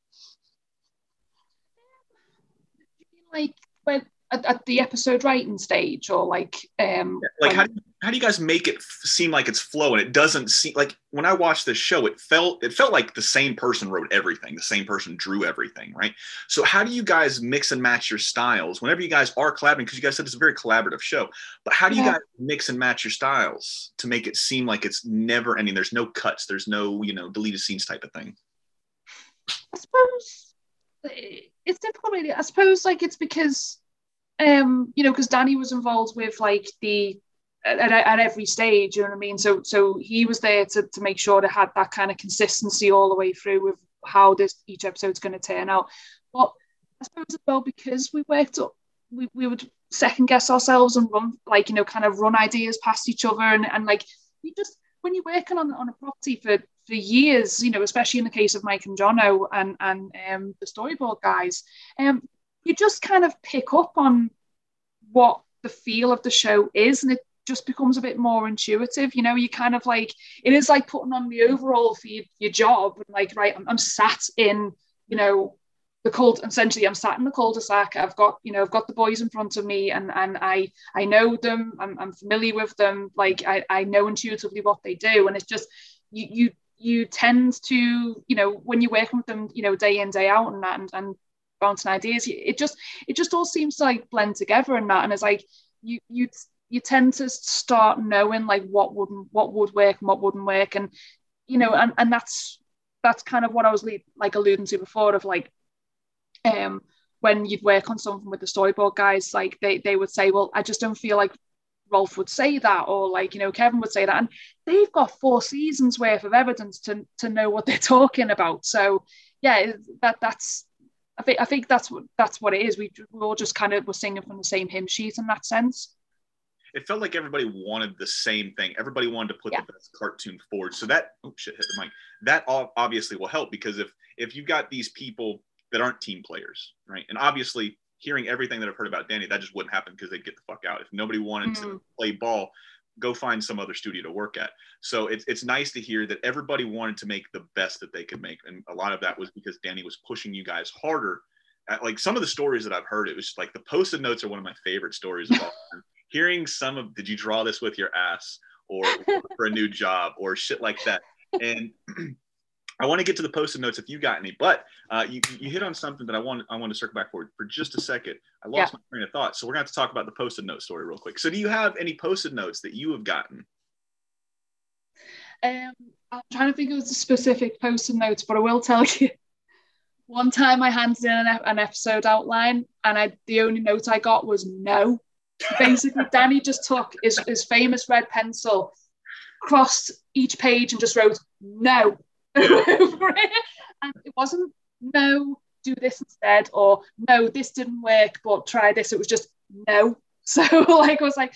Like when at, at, the episode writing stage or like um like how do, you, how do you guys make it f- seem like it's flow and it doesn't seem like when i watched this show it felt it felt like the same person wrote everything the same person drew everything right? So how do you guys mix and match your styles? Whenever you guys are collaborating because you guys said it's a very collaborative show but how do you yeah. guys mix and match your styles to make it seem like it's never ending? There's no cuts there's no you know deleted scenes type of thing. I suppose it's difficult really i suppose like it's because um, you know, because Danny was involved with like the at, at, every stage, you know what I mean? So so he was there to, to make sure it had that kind of consistency all the way through with how this each episode's going to turn out. But I suppose as well because we worked up, we, we would second guess ourselves and run like you know kind of run ideas past each other and, and like you just when you're working on on a property for for years, you know, especially in the case of Mike and Jono and and um, the storyboard guys, um, you just kind of pick up on what the feel of the show is and it just becomes a bit more intuitive you know you kind of like it is like putting on the overall for your, your job and like right I'm, I'm sat in you know the cold essentially i'm sat in the cul-de-sac i've got you know i've got the boys in front of me and and i i know them i'm, I'm familiar with them like I, I know intuitively what they do and it's just you you you tend to you know when you're working with them you know day in day out and that and, and bouncing ideas it just it just all seems to like blend together and that and it's like you you you tend to start knowing like what wouldn't what would work and what wouldn't work and you know and and that's that's kind of what I was like alluding to before of like um when you'd work on something with the storyboard guys like they they would say well I just don't feel like Rolf would say that or like you know Kevin would say that and they've got four seasons worth of evidence to to know what they're *laughs* talking about so yeah that that's I think I think that's what that's what it is. We we all just kind of were singing from the same hymn sheet in that sense. It felt like everybody wanted the same thing. Everybody wanted to put yeah. the best cartoon forward. So that oh shit hit the mic. That obviously will help because if if you've got these people that aren't team players, right? And obviously hearing everything that I've heard about Danny, that just wouldn't happen because they'd get the fuck out. If nobody wanted mm-hmm. to play ball, go find some other studio to work at. So it's, it's nice to hear that everybody wanted to make the best that they could make. And a lot of that was because Danny was pushing you guys harder. At, like some of the stories that I've heard, it was like the post-it notes are one of my favorite stories of all *laughs* time. Hearing some of, did you draw this with your ass or for a new job or shit like that? And *clears throat* I want to get to the post-it notes if you got any, but uh, you, you hit on something that I want I want to circle back for for just a second. I lost yeah. my train of thought, so we're going to, have to talk about the post-it note story real quick. So, do you have any post-it notes that you have gotten? Um, I'm trying to think of the specific post-it notes, but I will tell you. *laughs* One time, I handed in an, an episode outline, and I the only note I got was no. Basically, *laughs* Danny just took his, his famous red pencil, crossed each page, and just wrote no over *laughs* it. And it wasn't no, do this instead, or no, this didn't work, but try this. It was just no. *laughs* So like I was like,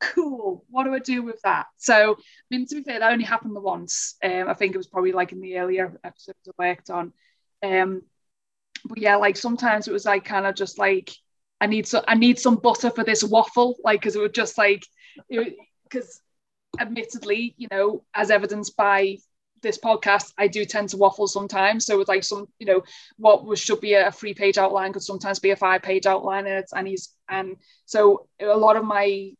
cool, what do I do with that? So I mean to be fair, that only happened the once. Um, I think it was probably like in the earlier episodes I worked on. Um, but yeah, like sometimes it was like kind of just like I need so I need some butter for this waffle, like because it was just like because admittedly, you know, as evidenced by this podcast, I do tend to waffle sometimes. So with like some, you know, what was should be a three page outline could sometimes be a five page outline, and it's and he's and so a lot of my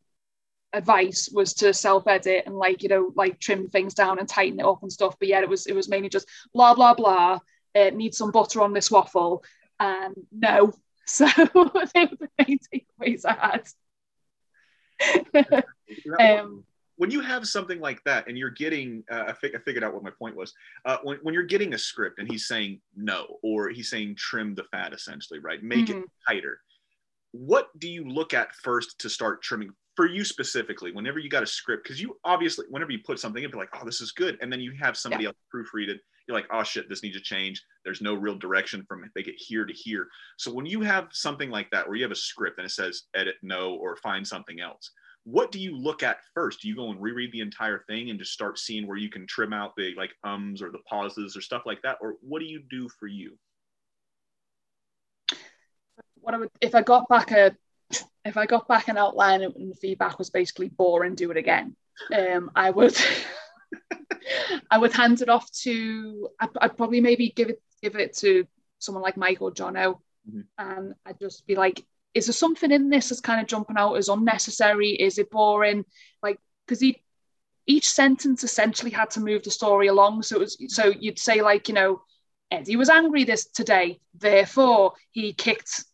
advice was to self-edit and like you know like trim things down and tighten it up and stuff. But yeah it was it was mainly just blah blah blah. It needs some butter on this waffle. And no. *laughs* So *laughs* they were the main takeaways i had. *laughs* Um, when you have something like that and you're getting uh, I, fig- I, figured out what my point was uh, when, when you're getting a script and he's saying no or he's saying trim the fat essentially right? Make mm-hmm. it tighter. What do you look at first to start trimming for you specifically whenever you got a script? Because you obviously whenever you put something in be like oh this is good. And then you have somebody yeah. else proofread it. You're like oh shit this needs to change. There's no real direction from they get here to here. So when you have something like that where you have a script and it says edit no or find something else what do you look at first do you go and reread the entire thing and just start seeing where you can trim out the like ums or the pauses or stuff like that or what do you do for you what I would if I got back a if I got back an outline and the feedback was basically boring, do it again. Um, I would *laughs* I would hand it off to I'd, I'd, probably maybe give it give it to someone like Mike or Jono, mm-hmm. and I'd just be like, is there something in this that's kind of jumping out as unnecessary? Is it boring? Like because he each sentence essentially had to move the story along. So it was so you'd say like you know Eddy was angry this today, therefore he kicked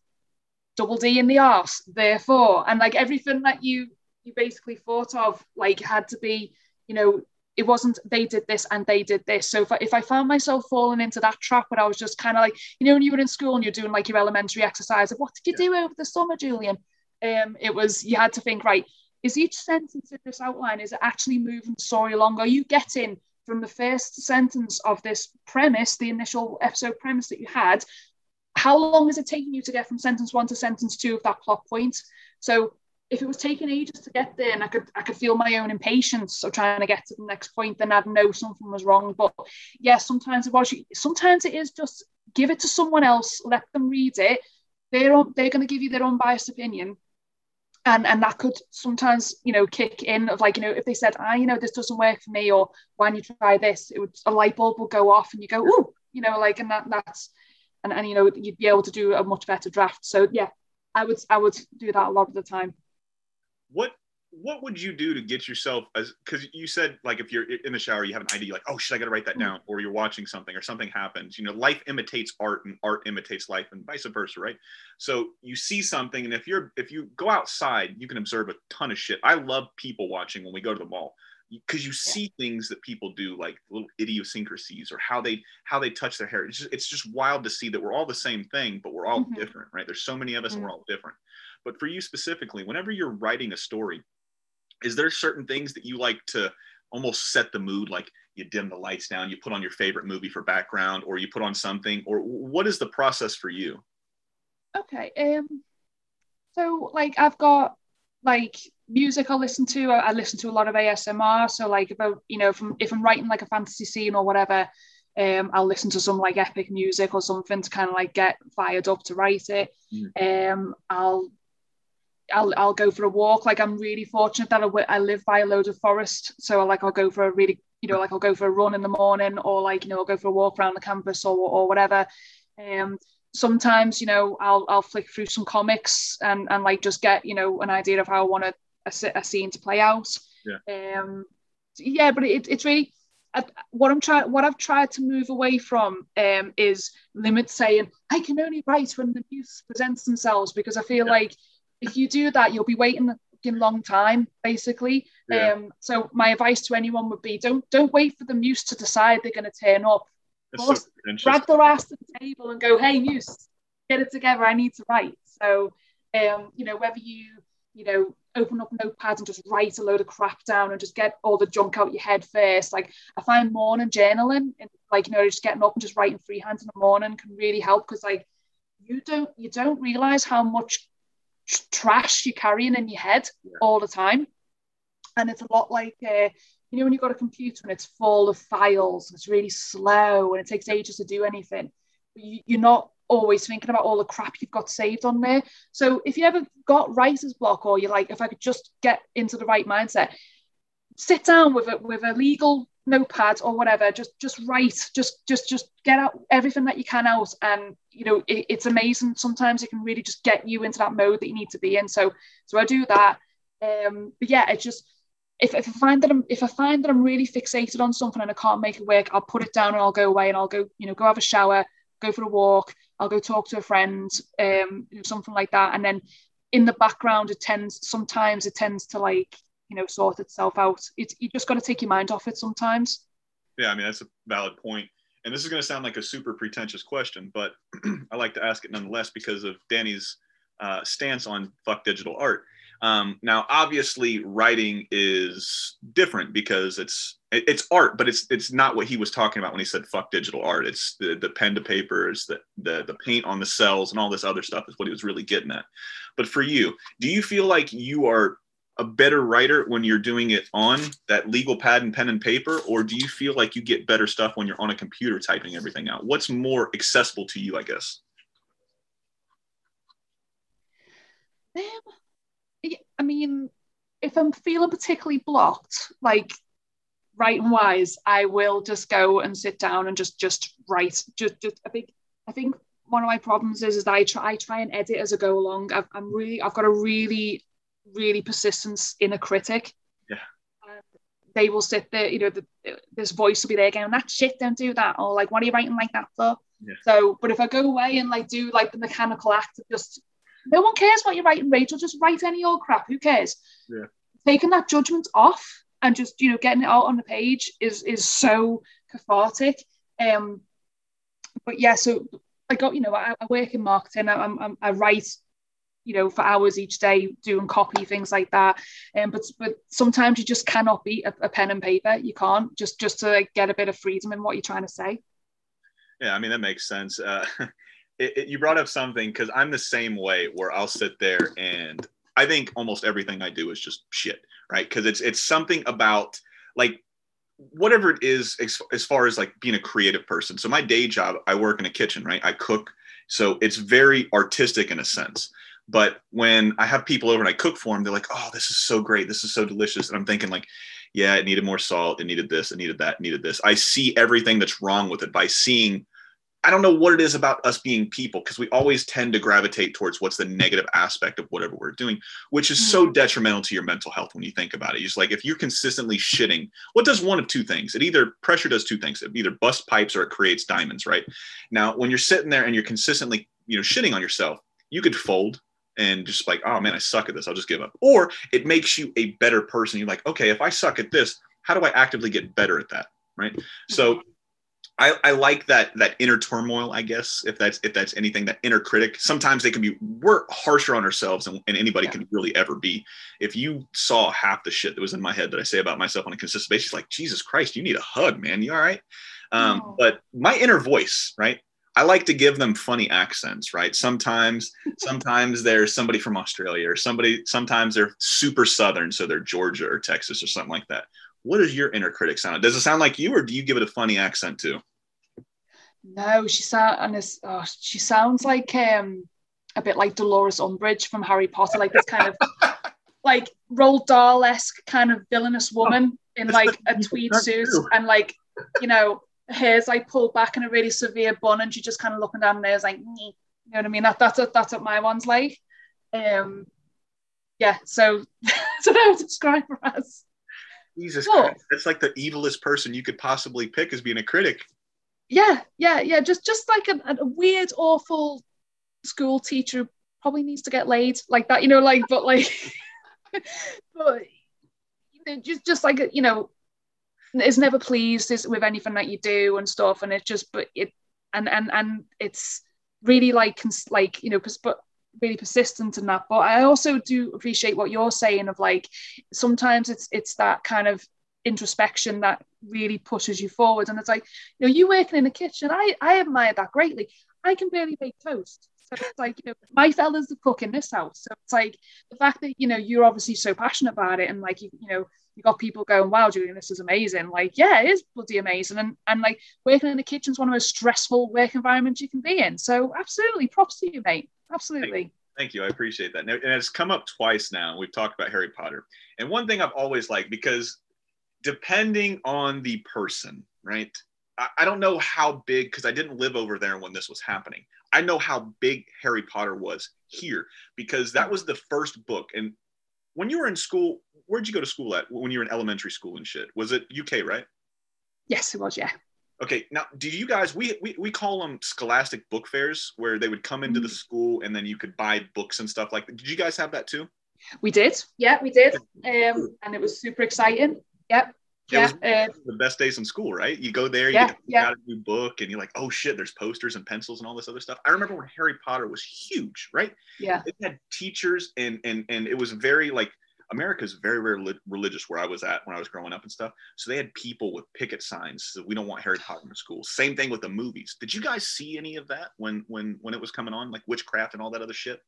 double D in the arse, therefore, and like everything that you you basically thought of like had to be, you know, it wasn't they did this and they did this. So if I, if I found myself falling into that trap where I was just kind of like, you know, when you were in school and you're doing like your elementary exercise of what did you do over the summer, Julian? Um, it was you had to think right. Is each sentence in this outline is it actually moving the story along? Are you getting from the first sentence of this premise, the initial episode premise that you had, how long is it taking you to get from sentence one to sentence two of that plot point? So if it was taking ages to get there and I could I could feel my own impatience of trying to get to the next point, then I'd know something was wrong. But yeah, sometimes it was sometimes it is just give it to someone else, let them read it. They're they're gonna give you their unbiased opinion. And and that could sometimes, you know, kick in of like, you know, if they said, ah, you know, this doesn't work for me, or why don't you try this? It would a light bulb will go off and you go, oh, you know, like and that that's and, and you know you'd be able to do a much better draft so yeah i would i would do that a lot of the time what what would you do to get yourself as because you said like if you're in the shower you have an idea like oh should i gotta write that mm. down or you're watching something or something happens you know life imitates art and art imitates life and vice versa right so you see something and if you're if you go outside you can observe a ton of shit i love people watching when we go to the mall because you see things that people do like little idiosyncrasies or how they how they touch their hair it's just, it's just wild to see that we're all the same thing but we're all mm-hmm. different right there's so many of us mm-hmm. and we're mm-hmm. all different but for you specifically whenever you're writing a story is there certain things that you like to almost set the mood like you dim the lights down you put on your favorite movie for background or you put on something or what is the process for you okay um so like i've got like music I listen to. I, I, listen to a lot of ASMR. So like about you know, if I'm, if I'm writing like a fantasy scene or whatever, um, I'll listen to some like epic music or something to kind of like get fired up to write it. Mm. Um, I'll I'll I'll go for a walk. Like I'm really fortunate that I, I live by a load of forest, so like I'll go for a really you know like I'll go for a run in the morning or like you know I'll go for a walk around the campus or or whatever. Um, sometimes you know I'll I'll flick through some comics and and like just get you know an idea of how I want a, a, a scene to play out. Yeah. Um, yeah, but it, it's really I, what I'm trying what I've tried to move away from um, is limit saying I can only write when the muse presents themselves because I feel yeah. like if you do that you'll be waiting a long time basically. Yeah. Um, so my advice to anyone would be don't don't wait for the muse to decide they're going to turn up Force, so drag their ass to the table and go, hey, Muse, get it together. I need to write. So, um, you know, whether you, you know, open up notepads and just write a load of crap down and just get all the junk out your head first. Like I find morning journaling and like, you know, just getting up and just writing freehand in the morning can really help because like you don't you don't realize how much trash you're carrying in your head yeah. all the time. And it's a lot like uh, you know when you've got a computer and it's full of files and it's really slow and it takes ages to do anything you're not always thinking about all the crap you've got saved on there so if you ever got writer's block or you're like if i could just get into the right mindset sit down with a with a legal notepad or whatever just just write just just just get out everything that you can out. And you know it, it's amazing. Sometimes it can really just get you into that mode that you need to be in. So so i do that. Um, but yeah, it's just if, if I find that I'm if I find that I'm really fixated on something and I can't make it work, I'll put it down and I'll go away and I'll go, you know, go have a shower, go for a walk, I'll go talk to a friend, um, something like that. And then in the background, it tends sometimes it tends to like, you know, sort itself out. It's you just got to take your mind off it sometimes. Yeah, I mean that's a valid point. And this is going to sound like a super pretentious question, but *clears throat* I like to ask it nonetheless because of Danny's uh, stance on fuck digital art. Um, now, obviously, writing is different because it's it's art, but it's it's not what he was talking about when he said "fuck digital art." It's the the pen to papers, the the the paint on the cells, and all this other stuff is what he was really getting at. But for you, do you feel like you are a better writer when you're doing it on that legal pad and pen and paper, or do you feel like you get better stuff when you're on a computer typing everything out? What's more accessible to you, I guess? Um, I mean, if I'm feeling particularly blocked, like writing wise, I will just go and sit down and just just write. Just just I think I think one of my problems is is that I try I try and edit as I go along. I've, I'm really I've got a really really persistence inner critic. Yeah. they will sit there, you know, the, this voice will be there going, that shit, don't do that. Or like, what are you writing like that for? Yeah. So, but if I go away and like do like the mechanical act of just no one cares what you're writing, Rachel. Just write any old crap. Who cares? Yeah. Taking that judgment off and just you know getting it out on the page is is so cathartic. Um, but yeah, so I got you know I, I work in marketing. I, I'm, I write you know for hours each day doing copy things like that. Um, but but sometimes you just cannot beat a, a pen and paper. You can't just just to get a bit of freedom in what you're trying to say. Yeah, I mean that makes sense. Uh, *laughs* it, it, you brought up something because I'm the same way where I'll sit there and I think almost everything I do is just shit, right? Because it's it's something about like whatever it is as, as far as like being a creative person. So my day job, I work in a kitchen, right? I cook, so it's very artistic in a sense. But when I have people over and I cook for them, they're like, "Oh, this is so great! This is so delicious!" And I'm thinking like, "Yeah, it needed more salt. It needed this. It needed that. It needed this." I see everything that's wrong with it by seeing I don't know what it is about us being people because we always tend to gravitate towards what's the negative aspect of whatever we're doing, which is so mm-hmm. detrimental to your mental health when you think about it. It's like if you're consistently shitting, what does one of two things? It either pressure does two things. It either busts pipes or it creates diamonds, right? Now, when you're sitting there and you're consistently, you know, shitting on yourself, you could fold and just like, oh man, I suck at this. I'll just give up. Or it makes you a better person. You're like, okay, if I suck at this, how do I actively get better at that? Right. So mm-hmm. I, I like that that inner turmoil, I guess, if that's if that's anything, that inner critic. Sometimes they can be we're harsher on ourselves than, than anybody yeah. can really ever be. If you saw half the shit that was in my head that I say about myself on a consistent basis, like Jesus Christ, you need a hug, man. You all right? Um, oh. But my inner voice, right? I like to give them funny accents, right? Sometimes, *laughs* sometimes there's somebody from Australia or somebody, sometimes they're super Southern. So they're Georgia or Texas or something like that. What does your inner critic sound? Does it sound like you or do you give it a funny accent too? No, she sounds oh, she sounds like um a bit like Dolores Umbridge from Harry Potter, like this kind of *laughs* like Roald Dahl esque kind of villainous woman in like a tweed *laughs* suit and like you know hair's like pulled back in a really severe bun and she's just kind of looking down there like you know what I mean? That that's what, that's what my one's like. Um yeah so *laughs* so I would describe her as Jesus Christ that's like the evilest person you could possibly pick as being a critic. Yeah, yeah, yeah. Just just like a, a weird, awful school teacher probably needs to get laid like that, you know, like but like *laughs* but you know, just just like you know, is never pleased with anything that you do and stuff, and it just but it and and and it's really like like you know, but really persistent in that. But I also do appreciate what you're saying of like sometimes it's it's that kind of introspection that really pushes you forward. And it's like, you know, you working in the kitchen, I, I admire that greatly. I can barely make toast. So it's like, you know, my fella's the cook in this house. So it's like the fact that, you know, you're obviously so passionate about it and like, you, you know, you got people going, wow, Julian, this is amazing. Like, yeah, it is bloody amazing. And, and like working in the kitchen is one of the most stressful work environments you can be in. So absolutely, props to you, mate. Absolutely. Thank you. I appreciate that. And it's come up twice now. We've talked about Harry Potter. And one thing I've always liked, because depending on the person, right? I, I don't know how big, because I didn't live over there when this was happening. I know how big Harry Potter was here because that was the first book. And when you were in school, where'd you go to school at when you were in elementary school and shit? Was it UK, right? Yes, it was. Yeah. Okay, now do you guys we, we we call them scholastic book fairs where they would come into the mm. school and then you could buy books and stuff like that. Did you guys have that too? We did. Yeah, we did. Um, and it was super exciting. Yep. Yeah, yeah uh, the best days in school, right? You go there, you yeah, get yeah. a new book, and you're like, oh shit, there's posters and pencils and all this other stuff. I remember when Harry Potter was huge, right? Yeah, it had teachers, and and and it was very like America's very very religious where I was at when I was growing up and stuff. So they had people with picket signs that we don't want Harry Potter in school. Same thing with the movies. Did you guys see any of that when when when it was coming on, like witchcraft and all that other shit?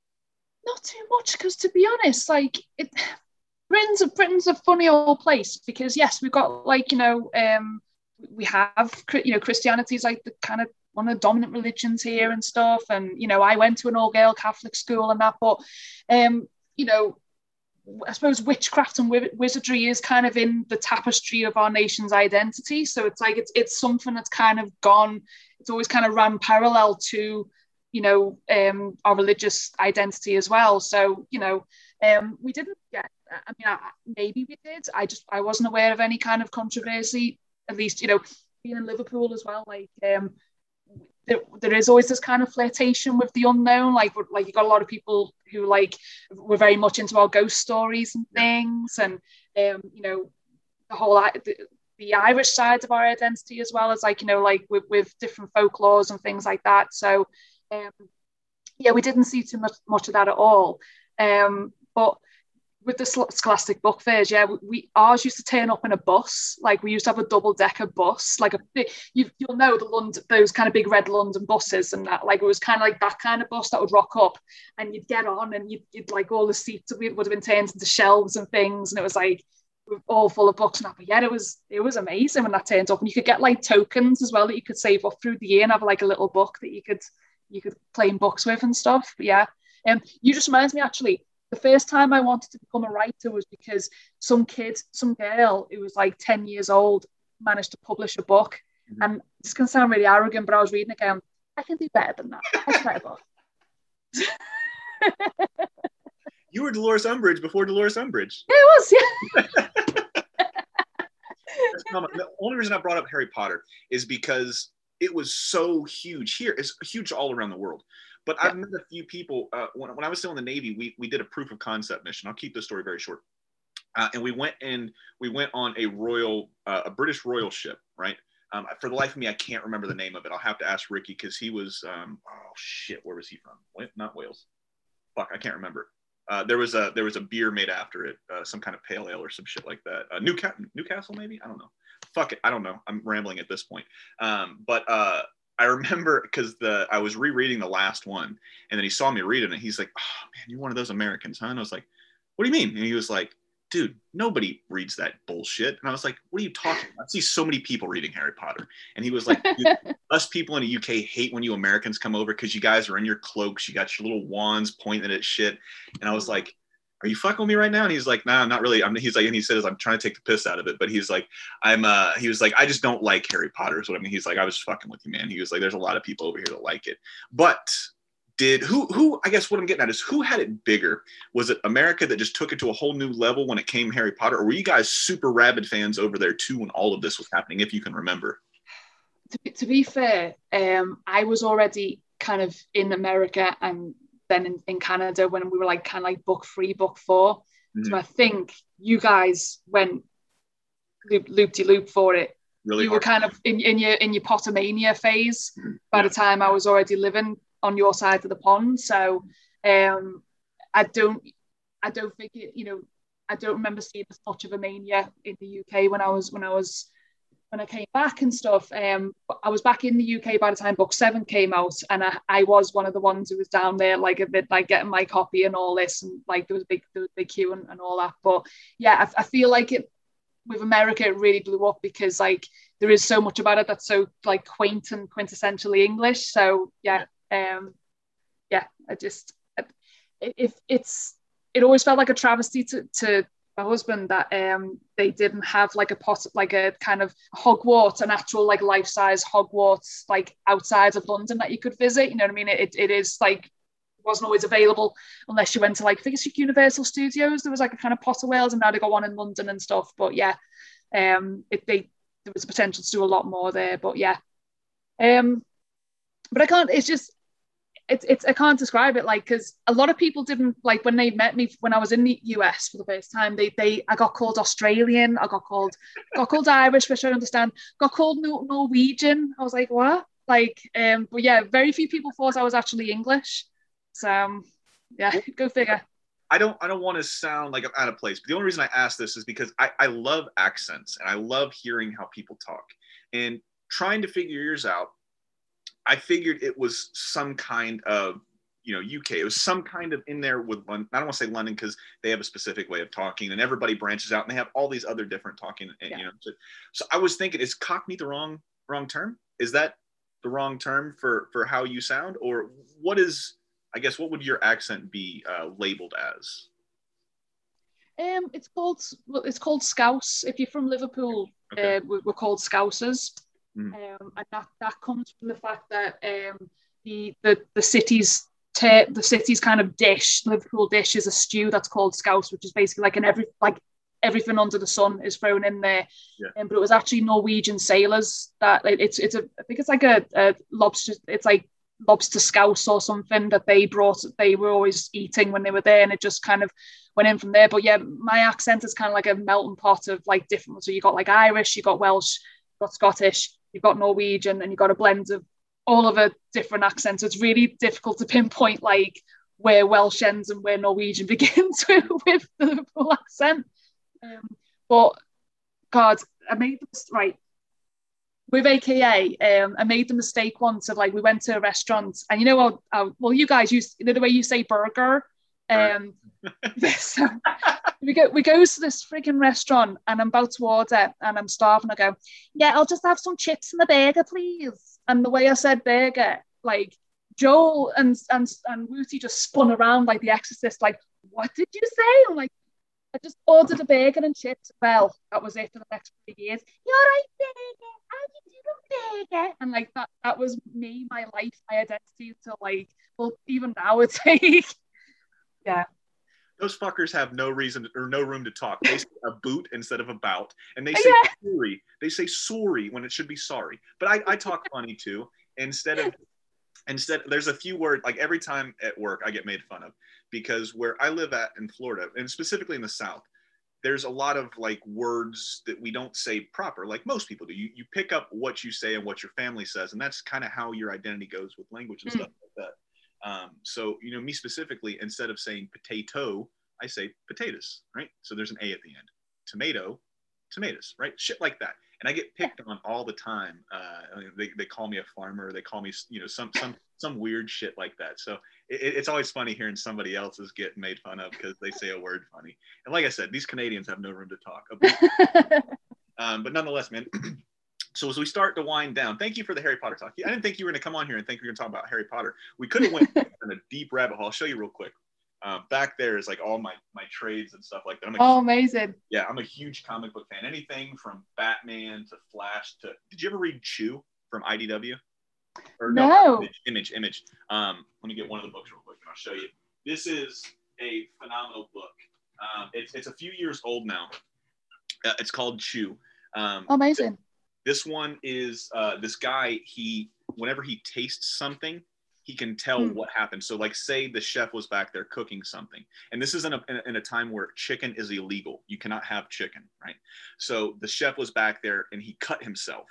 Not too much, because to be honest, like it Britain's a Britain's a funny old place because yes, we've got like you know um, we have you know Christianity is like the kind of one of the dominant religions here and stuff, and you know I went to an all girl Catholic school and that, but um, you know I suppose witchcraft and wizardry is kind of in the tapestry of our nation's identity. So it's like it's it's something that's kind of gone. It's always kind of ran parallel to, you know, um, our religious identity as well. So you know, um, we didn't get I mean, I, maybe we did. I just I wasn't aware of any kind of controversy. At least, you know, being in Liverpool as well, like um, there, there is always this kind of flirtation with the unknown. Like like you got a lot of people who like were very much into our ghost stories and things, and um, you know, the whole the, the Irish side of our identity as well as like you know like with, with different folklores and things like that. So um, yeah, we didn't see too much much of that at all. Um, but with the Scholastic book fairs, yeah, we ours used to turn up in a bus. Like we used to have a double decker bus, like a you you'll know the London those kind of big red London buses and that. Like it was kind of like that kind of bus that would rock up, and you'd get on, and you'd, you'd like all the seats would have been turned into shelves and things, and it was like all full of books and that. But yeah, it was it was amazing when that turned up, and you could get like tokens as well that you could save up through the year and have like a little book that you could you could play books with and stuff. But yeah, um, you just reminds me actually the first time I wanted to become a writer was because some kid, some girl who was like 10 years old managed to publish a book. Mm-hmm. And this can sound really arrogant, but I was reading again, I can do better than that. I can write a book. *laughs* you were Dolores Umbridge before Dolores Umbridge. Yeah, it was, yeah. the only reason I brought up Harry Potter is because it was so huge here. It's huge all around the world. But yeah. I've met a few people. Uh, when, when I was still in the Navy, we, we did a proof of concept mission. I'll keep this story very short. Uh, and we went and we went on a royal, uh, a British royal ship, right? Um, for the life of me, I can't remember the name of it. I'll have to ask Ricky because he was, um, oh shit, where was he from? Not Wales. Fuck, I can't remember. Uh, there was a there was a beer made after it, uh, some kind of pale ale or some shit like that. Uh, Newcastle, Newcastle maybe. I don't know. Fuck it, I don't know. I'm rambling at this point. Um, but uh, I remember because the I was rereading the last one, and then he saw me reading it. and He's like, "Oh man, you're one of those Americans, huh?" And I was like, "What do you mean?" And he was like, "Dude, nobody reads that bullshit." And I was like, "What are you talking about?" I see so many people reading Harry Potter, and he was like, *laughs* "Us people in the UK hate when you Americans come over because you guys are in your cloaks, you got your little wands pointing at shit." And I was like, are you fucking with me right now? And he's like, nah, I'm not really. I'm, he's like, and he says, I'm trying to take the piss out of it. But he's like, I'm, uh, he was like, I just don't like Harry Potter. Is what I mean. He's like, I was fucking with you, man. He was like, there's a lot of people over here that like it. But did who, who, I guess what I'm getting at is who had it bigger? Was it America that just took it to a whole new level when it came Harry Potter? Or were you guys super rabid fans over there too when all of this was happening, if you can remember? To be, to be fair, um, I was already kind of in America and then in, in Canada when we were like kind of like book three, book 4 mm-hmm. So I think you guys went loop loop de loop for it. Really, you hard. were kind of in, in your in your Pottermania phase mm-hmm. by yeah. the time I was already living on your side of the pond. So um, I don't I don't think it, you know I don't remember seeing as much of a mania in the UK when I was when I was when I came back and stuff, um, I was back in the UK by the time book seven came out, and I, I was one of the ones who was down there, like a bit like getting my copy and all this, and like there was a big, there was a big queue and, and all that. But yeah, I, I feel like it with America, it really blew up because like there is so much about it that's so like quaint and quintessentially English. So yeah, um, yeah, I just if it's it always felt like a travesty to to my husband that um they didn't have like a pot like a kind of Hogwarts, an actual like life size Hogwarts like outside of London that you could visit. You know what I mean? It, it is like wasn't always available unless you went to like it's Universal Studios. There was like a kind of Potter World, and now they got one in London and stuff. But yeah, um, it they there was potential to do a lot more there. But yeah, um, but I can't. It's just it's it's I can't describe it like because a lot of people didn't like when they met me when I was in the US for the first time. They they I got called Australian. I got called got called Irish, which I understand. Got called Norwegian. I was like what? Like um, but yeah, very few people thought I was actually English. So um, yeah, go figure. I don't I don't want to sound like I'm out of place, but the only reason I ask this is because I, I love accents and I love hearing how people talk and trying to figure yours out I figured it was some kind of you know UK. It was some kind of in there with London. I don't want to say London because they have a specific way of talking, and everybody branches out, and they have all these other different talking. Yeah. You know, so, so, I was thinking, is Cockney the wrong wrong term? Is that the wrong term for for how you sound, or what is? I guess what would your accent be uh, labeled as? Um, it's called well, it's called Scouse. If you're from Liverpool, okay. uh, we're, we're called Scousers. Mm. Um, and that, that comes from the fact that um, the, the, the city's te- the city's kind of dish, Liverpool dish, is a stew that's called scouse, which is basically like an every like everything under the sun is thrown in there. Yeah. Um, but it was actually Norwegian sailors that like, it's it's a I think it's like a, a lobster. It's like lobster scouse or something that they brought. They were always eating when they were there, and it just kind of went in from there. But yeah, my accent is kind of like a melting pot of like different. So you got like Irish, you got Welsh, you got Scottish, you've got Norwegian, and you've got a blend of all of a different accent. So it's really difficult to pinpoint like where Welsh ends and where Norwegian *laughs* begins with, the full accent. Um, but God, I made this right with AKA. Um, I made the mistake once of like we went to a restaurant, and you know, uh, well, you guys use you know, the way you say burger. Um, *laughs* so we go we go to this freaking restaurant and I'm about to order and I'm starving. I go, yeah, I'll just have some chips and the burger, please. And the way I said burger, like Joel and and and Wooty just spun around like the exorcist, like, what did you say? I'm like, I just ordered a burger and chips. Well, that was it for the next three years. You're right, burger. How do burger? And like that that was me, my life, my identity to like, well, even now it's *laughs* like yeah those fuckers have no reason or no room to talk. They say a boot instead of a bout, and they *laughs* say yeah. sorry. They say sorry when it should be sorry. But I, I talk funny too. Instead of *laughs* instead, there's a few words like every time at work I get made fun of because where I live at in Florida and specifically in the South, there's a lot of like words that we don't say proper, like most people do. You you pick up what you say and what your family says, and that's kind of how your identity goes with language and mm. stuff like that. Um, so, you know, me specifically, instead of saying potato, I say potatoes, right? So there's an A at the end. Tomato, tomatoes, right? Shit like that. And I get picked on all the time. Uh, they, they call me a farmer. They call me, you know, some some some weird shit like that. So it, it's always funny hearing somebody else's get made fun of because they say a word funny. And like I said, these Canadians have no room to talk. *laughs* um, but nonetheless, man, *clears throat* so as we start to wind down, thank you for the Harry Potter talk. I didn't think you were going to come on here and think we were going to talk about Harry Potter. We could have went *laughs* in a deep rabbit hole. I'll show you real quick. Uh, back there is like all my my trades and stuff like that. I'm a, oh, amazing! Yeah, I'm a huge comic book fan. Anything from Batman to Flash to. Did you ever read Chew from IDW? Or no, no. Image, image, image. Um, let me get one of the books real quick and I'll show you. This is a phenomenal book. Um, it's it's a few years old now. Uh, it's called Chew. Um, amazing. This one is uh, this guy. He whenever he tastes something, he can tell mm. what happened. So, like, say the chef was back there cooking something, and this is in a, in a time where chicken is illegal. You cannot have chicken, right? So the chef was back there and he cut himself,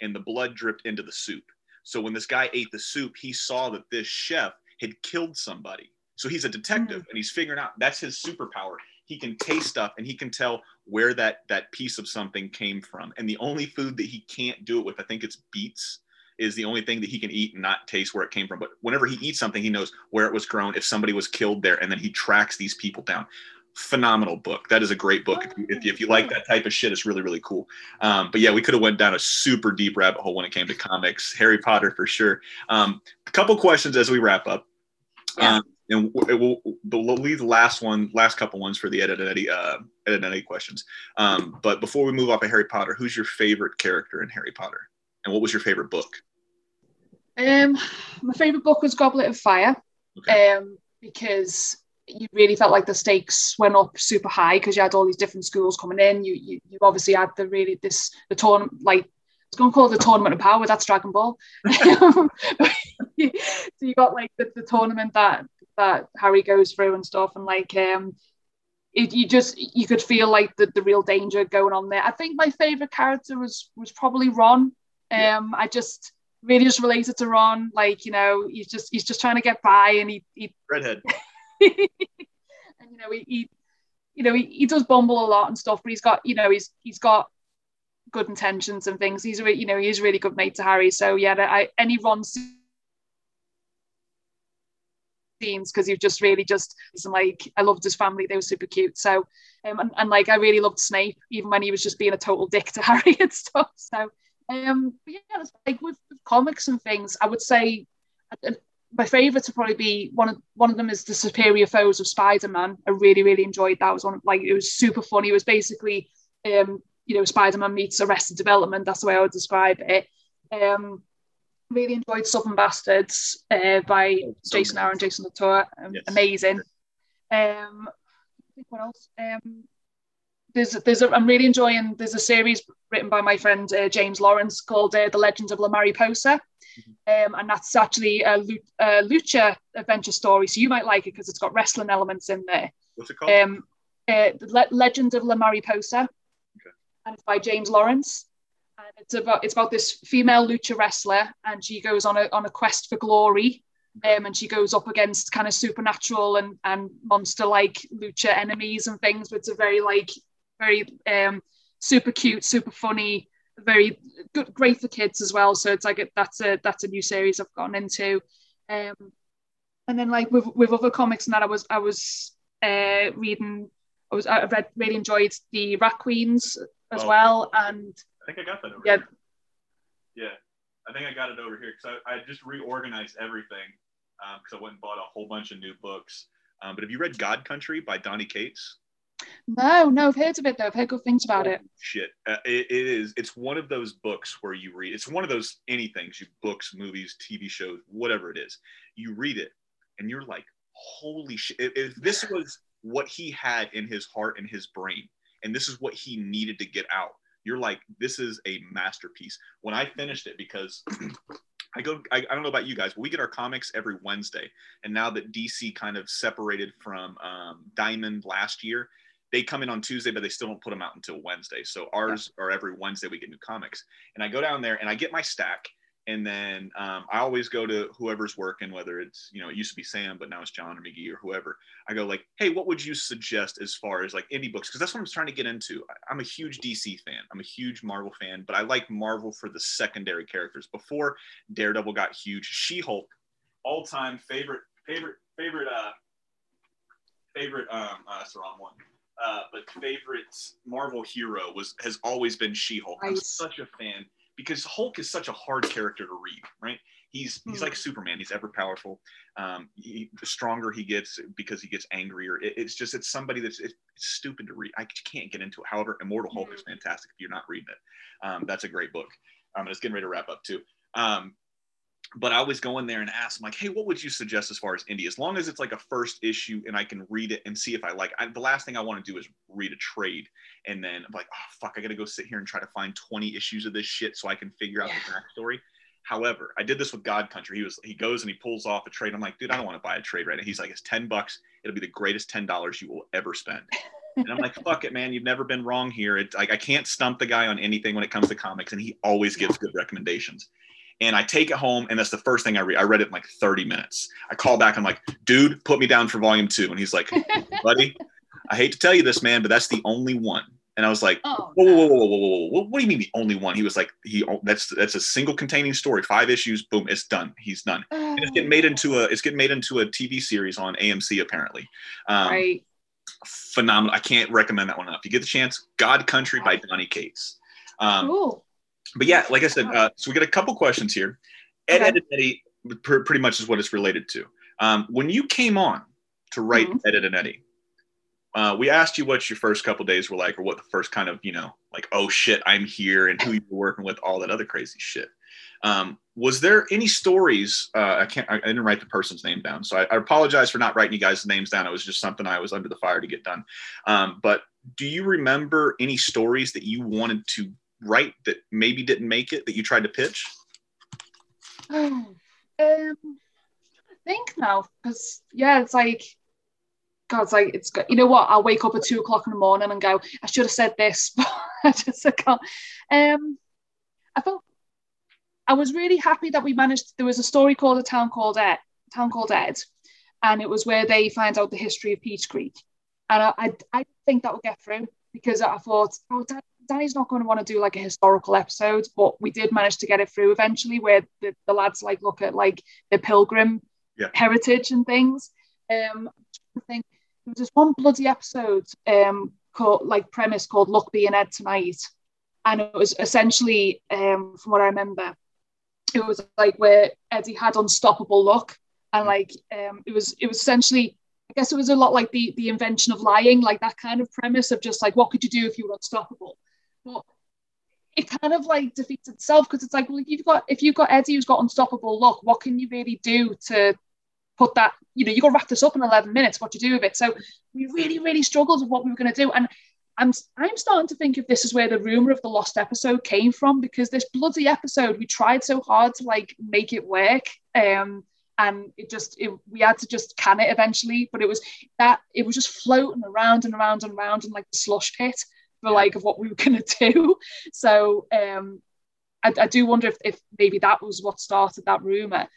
and the blood dripped into the soup. So when this guy ate the soup, he saw that this chef had killed somebody. So he's a detective mm. and he's figuring out that's his superpower he can taste stuff and he can tell where that that piece of something came from. And the only food that he can't do it with i think it's beets is the only thing that he can eat and not taste where it came from. But whenever he eats something he knows where it was grown if somebody was killed there and then he tracks these people down. Phenomenal book. That is a great book. If you, if you, if you like that type of shit it's really really cool. Um, but yeah we could have went down a super deep rabbit hole when it came to comics. Harry potter for sure. Um, a couple questions as we wrap up. Yeah. um, and it will we'll leave the last one, last couple ones for the Ed and Eddy, uh, Ed and Eddy questions. Um, but before we move off of Harry Potter, who's your favorite character in Harry Potter, and what was your favorite book? Um, my favorite book was Goblet of Fire. okay. um, because you really felt like the stakes went up super high because you had all these different schools coming in. You you, you obviously had the really this the tournament like it's going to call it the tournament of power. That's Dragon Ball. *laughs* *laughs* so you got like the, the tournament that that Harry goes through and stuff, and like um, it, you just you could feel like the, the real danger going on there. I think my favorite character was was probably Ron. Um, yeah. I just really just related to Ron. Like you know, he's just he's just trying to get by, and he, he *laughs* redhead. and you know, he, he you know he, he does bumble a lot and stuff, but he's got you know he's he's got good intentions and things. He's a you know he is really good mate to Harry. So yeah, I, any Ron because you just really just like I loved his family. They were super cute. So um, and, and like I really loved Snape even when he was just being a total dick to *laughs* Harry and stuff. So um, yeah, like with, with, comics and things, I would say uh, my favourites would probably be one of one of them is the Superior Foes of Spider-Man. I really really enjoyed that. It was one of, like it was super funny. It was basically um, you know Spider-Man meets Arrested Development. That's the way I would describe it. Um, really enjoyed Southern Bastards uh, by Jason Aaron, and Jason Latour. Um, yes. Amazing. Um, I think what else? Um, there's there's a, I'm really enjoying. There's a series written by my friend uh, James Lawrence called uh, The Legends of La Mariposa, mm-hmm. um, and that's actually a, a, lucha adventure story. So you might like it because it's got wrestling elements in there. What's it called? Um, uh, the Le- Legend of La Mariposa, okay. and it's by James Lawrence and it's about it's about this female lucha wrestler, and she goes on a on a quest for glory, um, and she goes up against kind of supernatural and and monster like lucha enemies and things. But it's a very like very um super cute, super funny, very good, great for kids as well. So it's like a, that's a that's a new series I've gone into, um, and then like with with other comics and that I was I was uh reading. I was I read really enjoyed the Rat Queens as oh. well, and I think I got that over yeah. here. Yeah, I think I got it over here because I, I, just reorganized everything because um, I went and bought a whole bunch of new books. Um, but have you read God Country by Donny Cates? No, no, I've heard of it though. I've heard good things about it. Shit, uh, it, it is. It's one of those books where you read. It's one of those anything, you books, movies, TV shows, whatever it is. You read it, and you're like, holy shit! If, if this was what he had in his heart and his brain, and this is what he needed to get out, you're like, this is a masterpiece. When I finished it, because *clears throat* I go, I, I, don't know about you guys, but we get our comics every Wednesday. And now that DC kind of separated from um, Diamond last year, they come in on Tuesday, but they still don't put them out until Wednesday. So ours yeah. are every Wednesday we get new comics. And I go down there and I get my stack and then um, I always go to whoever's working, whether it's you know it used to be Sam, but now it's John or McGee or whoever. I go like, hey, what would you suggest as far as like indie books? Because that's what I'm trying to get into. I'm a huge DC fan. I'm a huge Marvel fan, but I like Marvel for the secondary characters. Before Daredevil got huge, She-Hulk, all time favorite favorite favorite uh favorite um uh, that's the wrong one. Uh, but favorite Marvel hero was has always been She-Hulk. I'm such a fan because Hulk is such a hard character to read, right? He's he's like hmm. Superman. He's ever powerful. Um, he, the stronger he gets because he gets angrier. It, it's just it's somebody that's it's stupid to read. I can't get into it. However, Immortal Hulk is hmm. fantastic. If you're not reading it, um, that's a great book. Um, and it's getting ready to wrap up too. Um, but I always go in there and ask, I'm like, hey, what would you suggest as far as indie? As long as it's like a first issue and I can read it and see if I like. I, the last thing I want to do is read a trade, and then I'm like, oh fuck, I got to go sit here and try to find 20 issues of this shit so I can figure out yeah. the backstory. However, I did this with God Country. He was he goes and he pulls off a trade. I'm like, dude, I don't want to buy a trade right now. He's like, it's 10 bucks. It'll be the greatest ten dollars you will ever spend. and I'm like, fuck it, man. You've never been wrong here. It's like I can't stump the guy on anything when it comes to comics, and he always gives good recommendations and I take it home, and that's the first thing I read. I read it in like 30 minutes. I call back, I'm like, dude, put me down for volume two. And he's like, *laughs* buddy, I hate to tell you this, man, but that's the only one. And I was like, oh, whoa, whoa, whoa, whoa, whoa, whoa, what do you mean the only one? He was like, he that's that's a single containing story, five issues, boom, it's done. He's done. And it's getting made into a it's getting made into a TV series on AMC apparently. Um, right. Phenomenal. I can't recommend that one enough. If you get the chance, God Country by Donny Cates. Um, cool but yeah, like I said, uh, so we got a couple questions here. Ed, okay. Edd n Eddy pretty much is what it's related to. Um, when you came on to write mm-hmm. Ed, Edd n Eddy, uh, we asked you what your first couple days were like, or what the first kind of, you know, like, oh shit, I'm here, and who you were working with, all that other crazy shit. Um, was there any stories? Uh, I can't. I didn't write the person's name down, so I, I, apologize for not writing you guys' names down. It was just something I was under the fire to get done. Um, but do you remember any stories that you wanted to write that maybe didn't make it that you tried to pitch? *sighs* Um, I think now because yeah, it's like God, it's like it's good. you know what? I'll wake up at two o'clock in the morning and go, I should have said this, *laughs* but I just I can't. Um, I felt I was really happy that we managed. There was a story called a town called Ed, town called Ed, and it was where they find out the history of Peach Creek, and I I, I think that will get through because I thought, oh, Danny's not going to want to do like a historical episode, but we did manage to get it through eventually, where the, the lads like look at like the pilgrim yeah. heritage and things. Um, I think there was this one bloody episode um called like premise called "Luck Being Ed Tonight," and it was essentially um from what I remember, it was like where Eddy had unstoppable luck, and like um it was it was essentially I guess it was a lot like the the invention of lying, like that kind of premise of just like what could you do if you were unstoppable, but it kind of like defeats itself because it's like well you've got if you've got Eddy who's got unstoppable luck, what can you really do to put that you know you got to wrap this up in 11 minutes what do you do with it? So we really really struggled with what we were going to do and I'm I'm starting to think if this is where the rumor of the lost episode came from because this bloody episode we tried so hard to like make it work um and it just it, we had to just can it eventually but it was that it was just floating around and around and around in like the slush pit for like of what we were *laughs* going to do. So um I, I do wonder if, if maybe that was what started that rumor.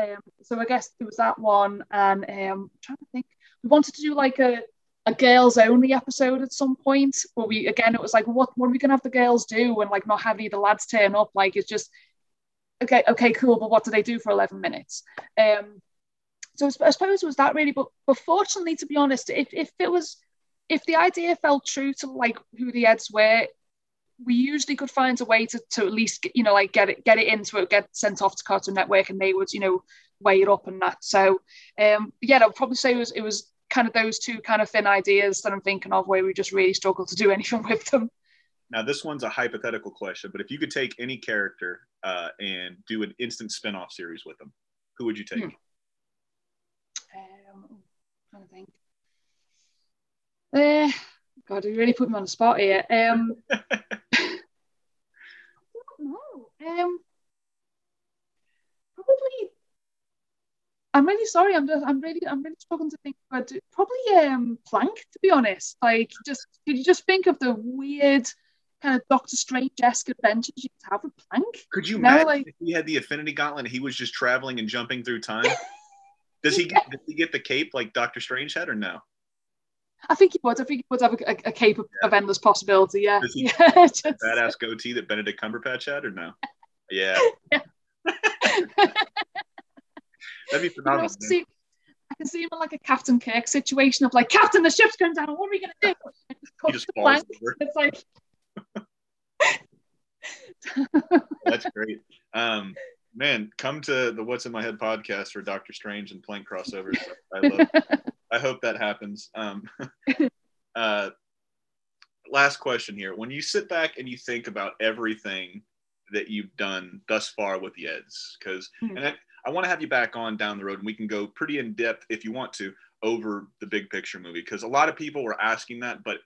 Um so i guess there was that one and um I'm trying to think. We wanted to do like a a girls only episode at some point where we again it was like what what are we gonna have the girls do and like not have any of the lads turn up? Like it's just okay, okay, cool, but what do they do for 11 minutes? Um, so I suppose it was that really, but but fortunately, to be honest, if, if it was, if the idea felt true to like who the Eds were, we usually could find a way to, to at least you know like get it get it into it, get sent off to Cartoon Network, and they would you know weigh it up and that. So um, yeah, I would probably say it was it was kind of those two kind of thin ideas that I'm thinking of where we just really struggle to do *laughs* anything with them. Now, this one's a hypothetical question, but if you could take any character uh, and do an instant spin-off series with them, who would you take? Hmm. Um, trying to think. Uh, God, you really put me on the spot here. Um. Um, probably. I'm really sorry. I'm just. I'm really. I'm really struggling to think. But probably um Plank. To be honest, like just. could you just think of the weird? kind of Doctor Strange esque adventures you could have with Plank. Could you imagine like, if he had the Infinity Gauntlet and he was just traveling and jumping through time? *laughs* Does he get does he get the cape like Doctor Strange had or no? I think he would. I think he would have a, a, a cape of, yeah. of, endless possibility. Yeah. *laughs* Yeah, just... badass goatee that Benedict Cumberbatch had or no? *laughs* Yeah. yeah. *laughs* That'd be phenomenal. You know, see, I can see him in like a Captain Kirk situation of like, Captain, the ship's going down. What are we gonna do? he just falls over. It's like That's great. Um, man, come to the What's in My Head podcast for Doctor Strange and Plank crossovers. I love. *laughs* I hope that happens. Um, *laughs* uh, last question here: When you sit back and you think about everything that you've done thus far with the Eds, because mm-hmm. and I, I want to have you back on down the road, and we can go pretty in depth if you want to over the big picture movie, because a lot of people were asking that, but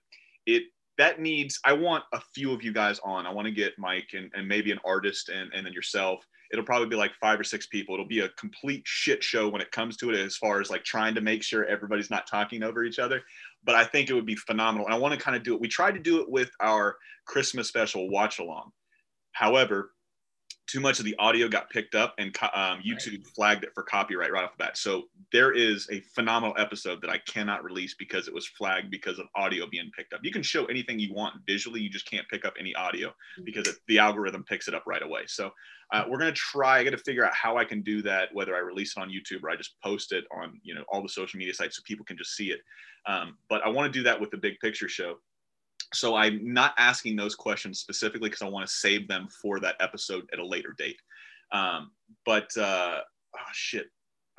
it that needs i want a few of you guys on i want to get mike and, and maybe an artist and, and then yourself it'll probably be like five or six people. It'll be a complete shit show when it comes to it as far as like trying to make sure everybody's not talking over each other. But i think it would be phenomenal. And i want to kind of do it we tried to do it with our christmas special watch along however too much of the audio got picked up and um, YouTube right. flagged it for copyright right off the bat. So there is a phenomenal episode that I cannot release because it was flagged because of audio being picked up. You can show anything you want visually, you just can't pick up any audio mm-hmm. because it, the algorithm picks it up right away. So uh, we're gonna try. I got to figure out how I can do that, whether I release it on YouTube or I just post it on you know all the social media sites so people can just see it. Um, but I want to do that with the big picture show so I'm not asking those questions specifically because I want to save them for that episode at a later date. Um, but uh, oh shit,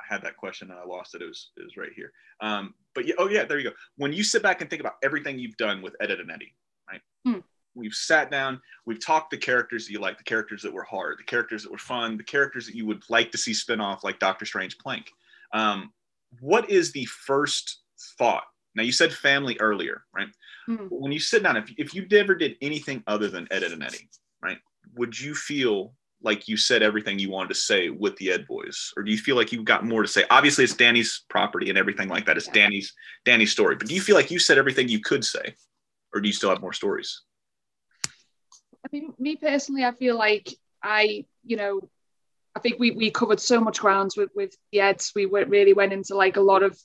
I had that question and I lost it. It was it was right here. Um, but yeah, oh yeah, there you go. When you sit back and think about everything you've done with Ed, Edd n Eddy, right? Hmm. we've sat down, we've talked the characters that you like, the characters that were hard, the characters that were fun, the characters that you would like to see spin off, like Doctor Strange Plank. Um, what is the first thought? Now you said family earlier, right? Mm-hmm. When you sit down, if, if you never did anything other than Ed, Edd n Eddy, right? Would you feel like you said everything you wanted to say with the Ed Boys, or do you feel like you've got more to say? Obviously, it's Danny's property and everything like that. It's yeah. Danny's Danny's story. But do you feel like you said everything you could say, or do you still have more stories? I mean, me personally, I feel like I, you know, I think we we covered so much grounds with with the Eds. We went, really went into like a lot of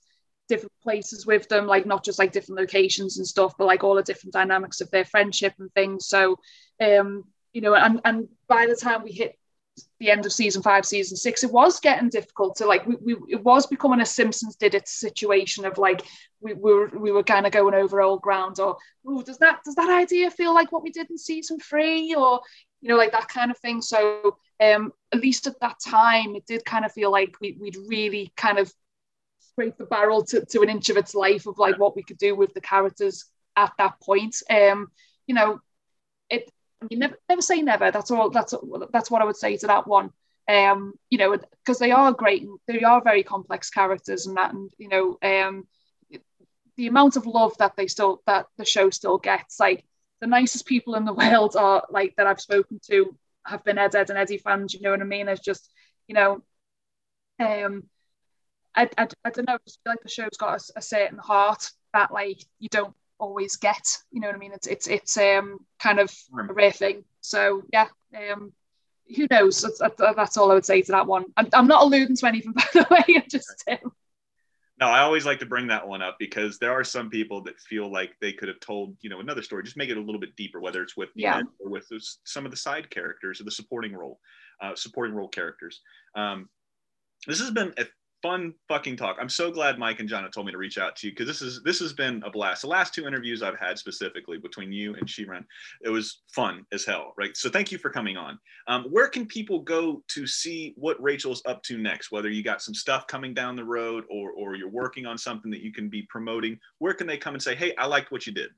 different places with them, like not just like different locations and stuff, but like all the different dynamics of their friendship and things. So, um, you know, and and by the time we hit the end of season five, season six, it was getting difficult to like we, we it was becoming a Simpsons did it situation of like we, we were we were kind of going over old ground or oh does that does that idea feel like what we did in season three or you know like that kind of thing. So um at least at that time it did kind of feel like we, we'd really kind of scraped the barrel to, to an inch of its life of like what we could do with the characters at that point. Um, you know, it you never never say never. That's all. That's that's what I would say to that one. Um, you know, because they are great. And They are very complex characters, and that, and you know, um, the amount of love that they still that the show still gets. Like the nicest people in the *laughs* world are like that I've spoken to have been Ed, Edd n Eddy fans. You know what I mean? It's just you know, um, I, I, I don't know. I just feel like the show's got a, a certain heart that like you don't always get. You know what I mean? It's it's it's um kind of a rare thing. So yeah, um, who knows? That's, that's all I would say to that one. I'm, I'm not alluding to anything *laughs* by the way. I just um... no, I always like to bring that one up because there are some people that feel like they could have told you know another story, just make it a little bit deeper, whether it's with yeah. or with some of the side characters or the supporting role, uh, supporting role characters. Um, this has been a fun fucking talk. I'm so glad Mike and John told me to reach out to you because this is this has been a blast. The last two interviews I've had specifically between you and Shiran, it was fun as hell, right? So thank you for coming on. Um, where can people go to see what Rachel's up to next? Whether you got some stuff coming down the road or or you're working on something that you can be promoting, where can they come and say, hey, I liked what you did?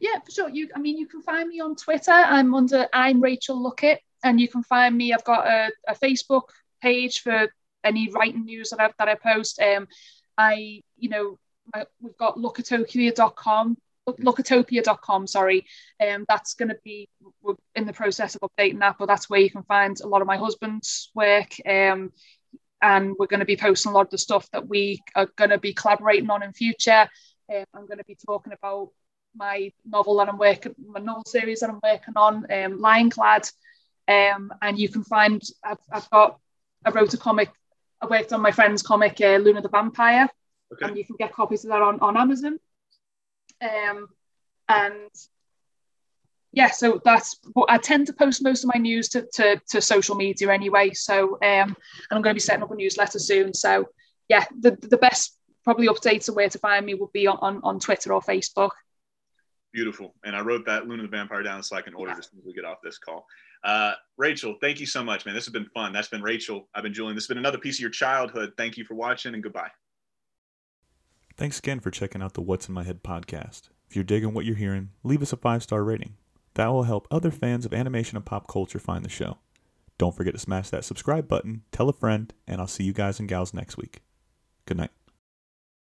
Yeah, for sure. You, I mean, you can find me on Twitter. I'm under I'm Rachel Luckett, and you can find me. I've got a, a Facebook page for any writing news that I, that I post. Um, I, you know, I, we've got lookatopia.com, lookatopia.com, sorry. Um, that's going to be, we're in the process of updating that, but that's where you can find a lot of my husband's work. Um, and we're going to be posting a lot of the stuff that we are going to be collaborating on in future. Um, I'm going to be talking about my novel that I'm working, my novel series that I'm working on, um, Lionclad. Um, and you can find, I've, I've got, I wrote a comic I worked on my friend's comic, uh, Luna the Vampire, okay. and you can get copies of that on, on Amazon. Um, and yeah, so that's but I tend to post most of my news to, to, to social media anyway. So um, and I'm going to be setting up a newsletter soon. So yeah, the, the best probably updates of where to find me would be on, on, on Twitter or Facebook. Beautiful. And I wrote that Luna the Vampire down so I can order yeah. as soon as we get off this call. Uh, Rachel, thank you so much, man. This has been fun. That's been Rachel. I've been Julian. This has been another piece of your childhood. Thank you for watching and goodbye. Thanks again for checking out the What's in My Head podcast. If you're digging what you're hearing, leave us a five star rating. That will help other fans of animation and pop culture find the show. Don't forget to smash that subscribe button, tell a friend, and I'll see you guys and gals next week. Good night.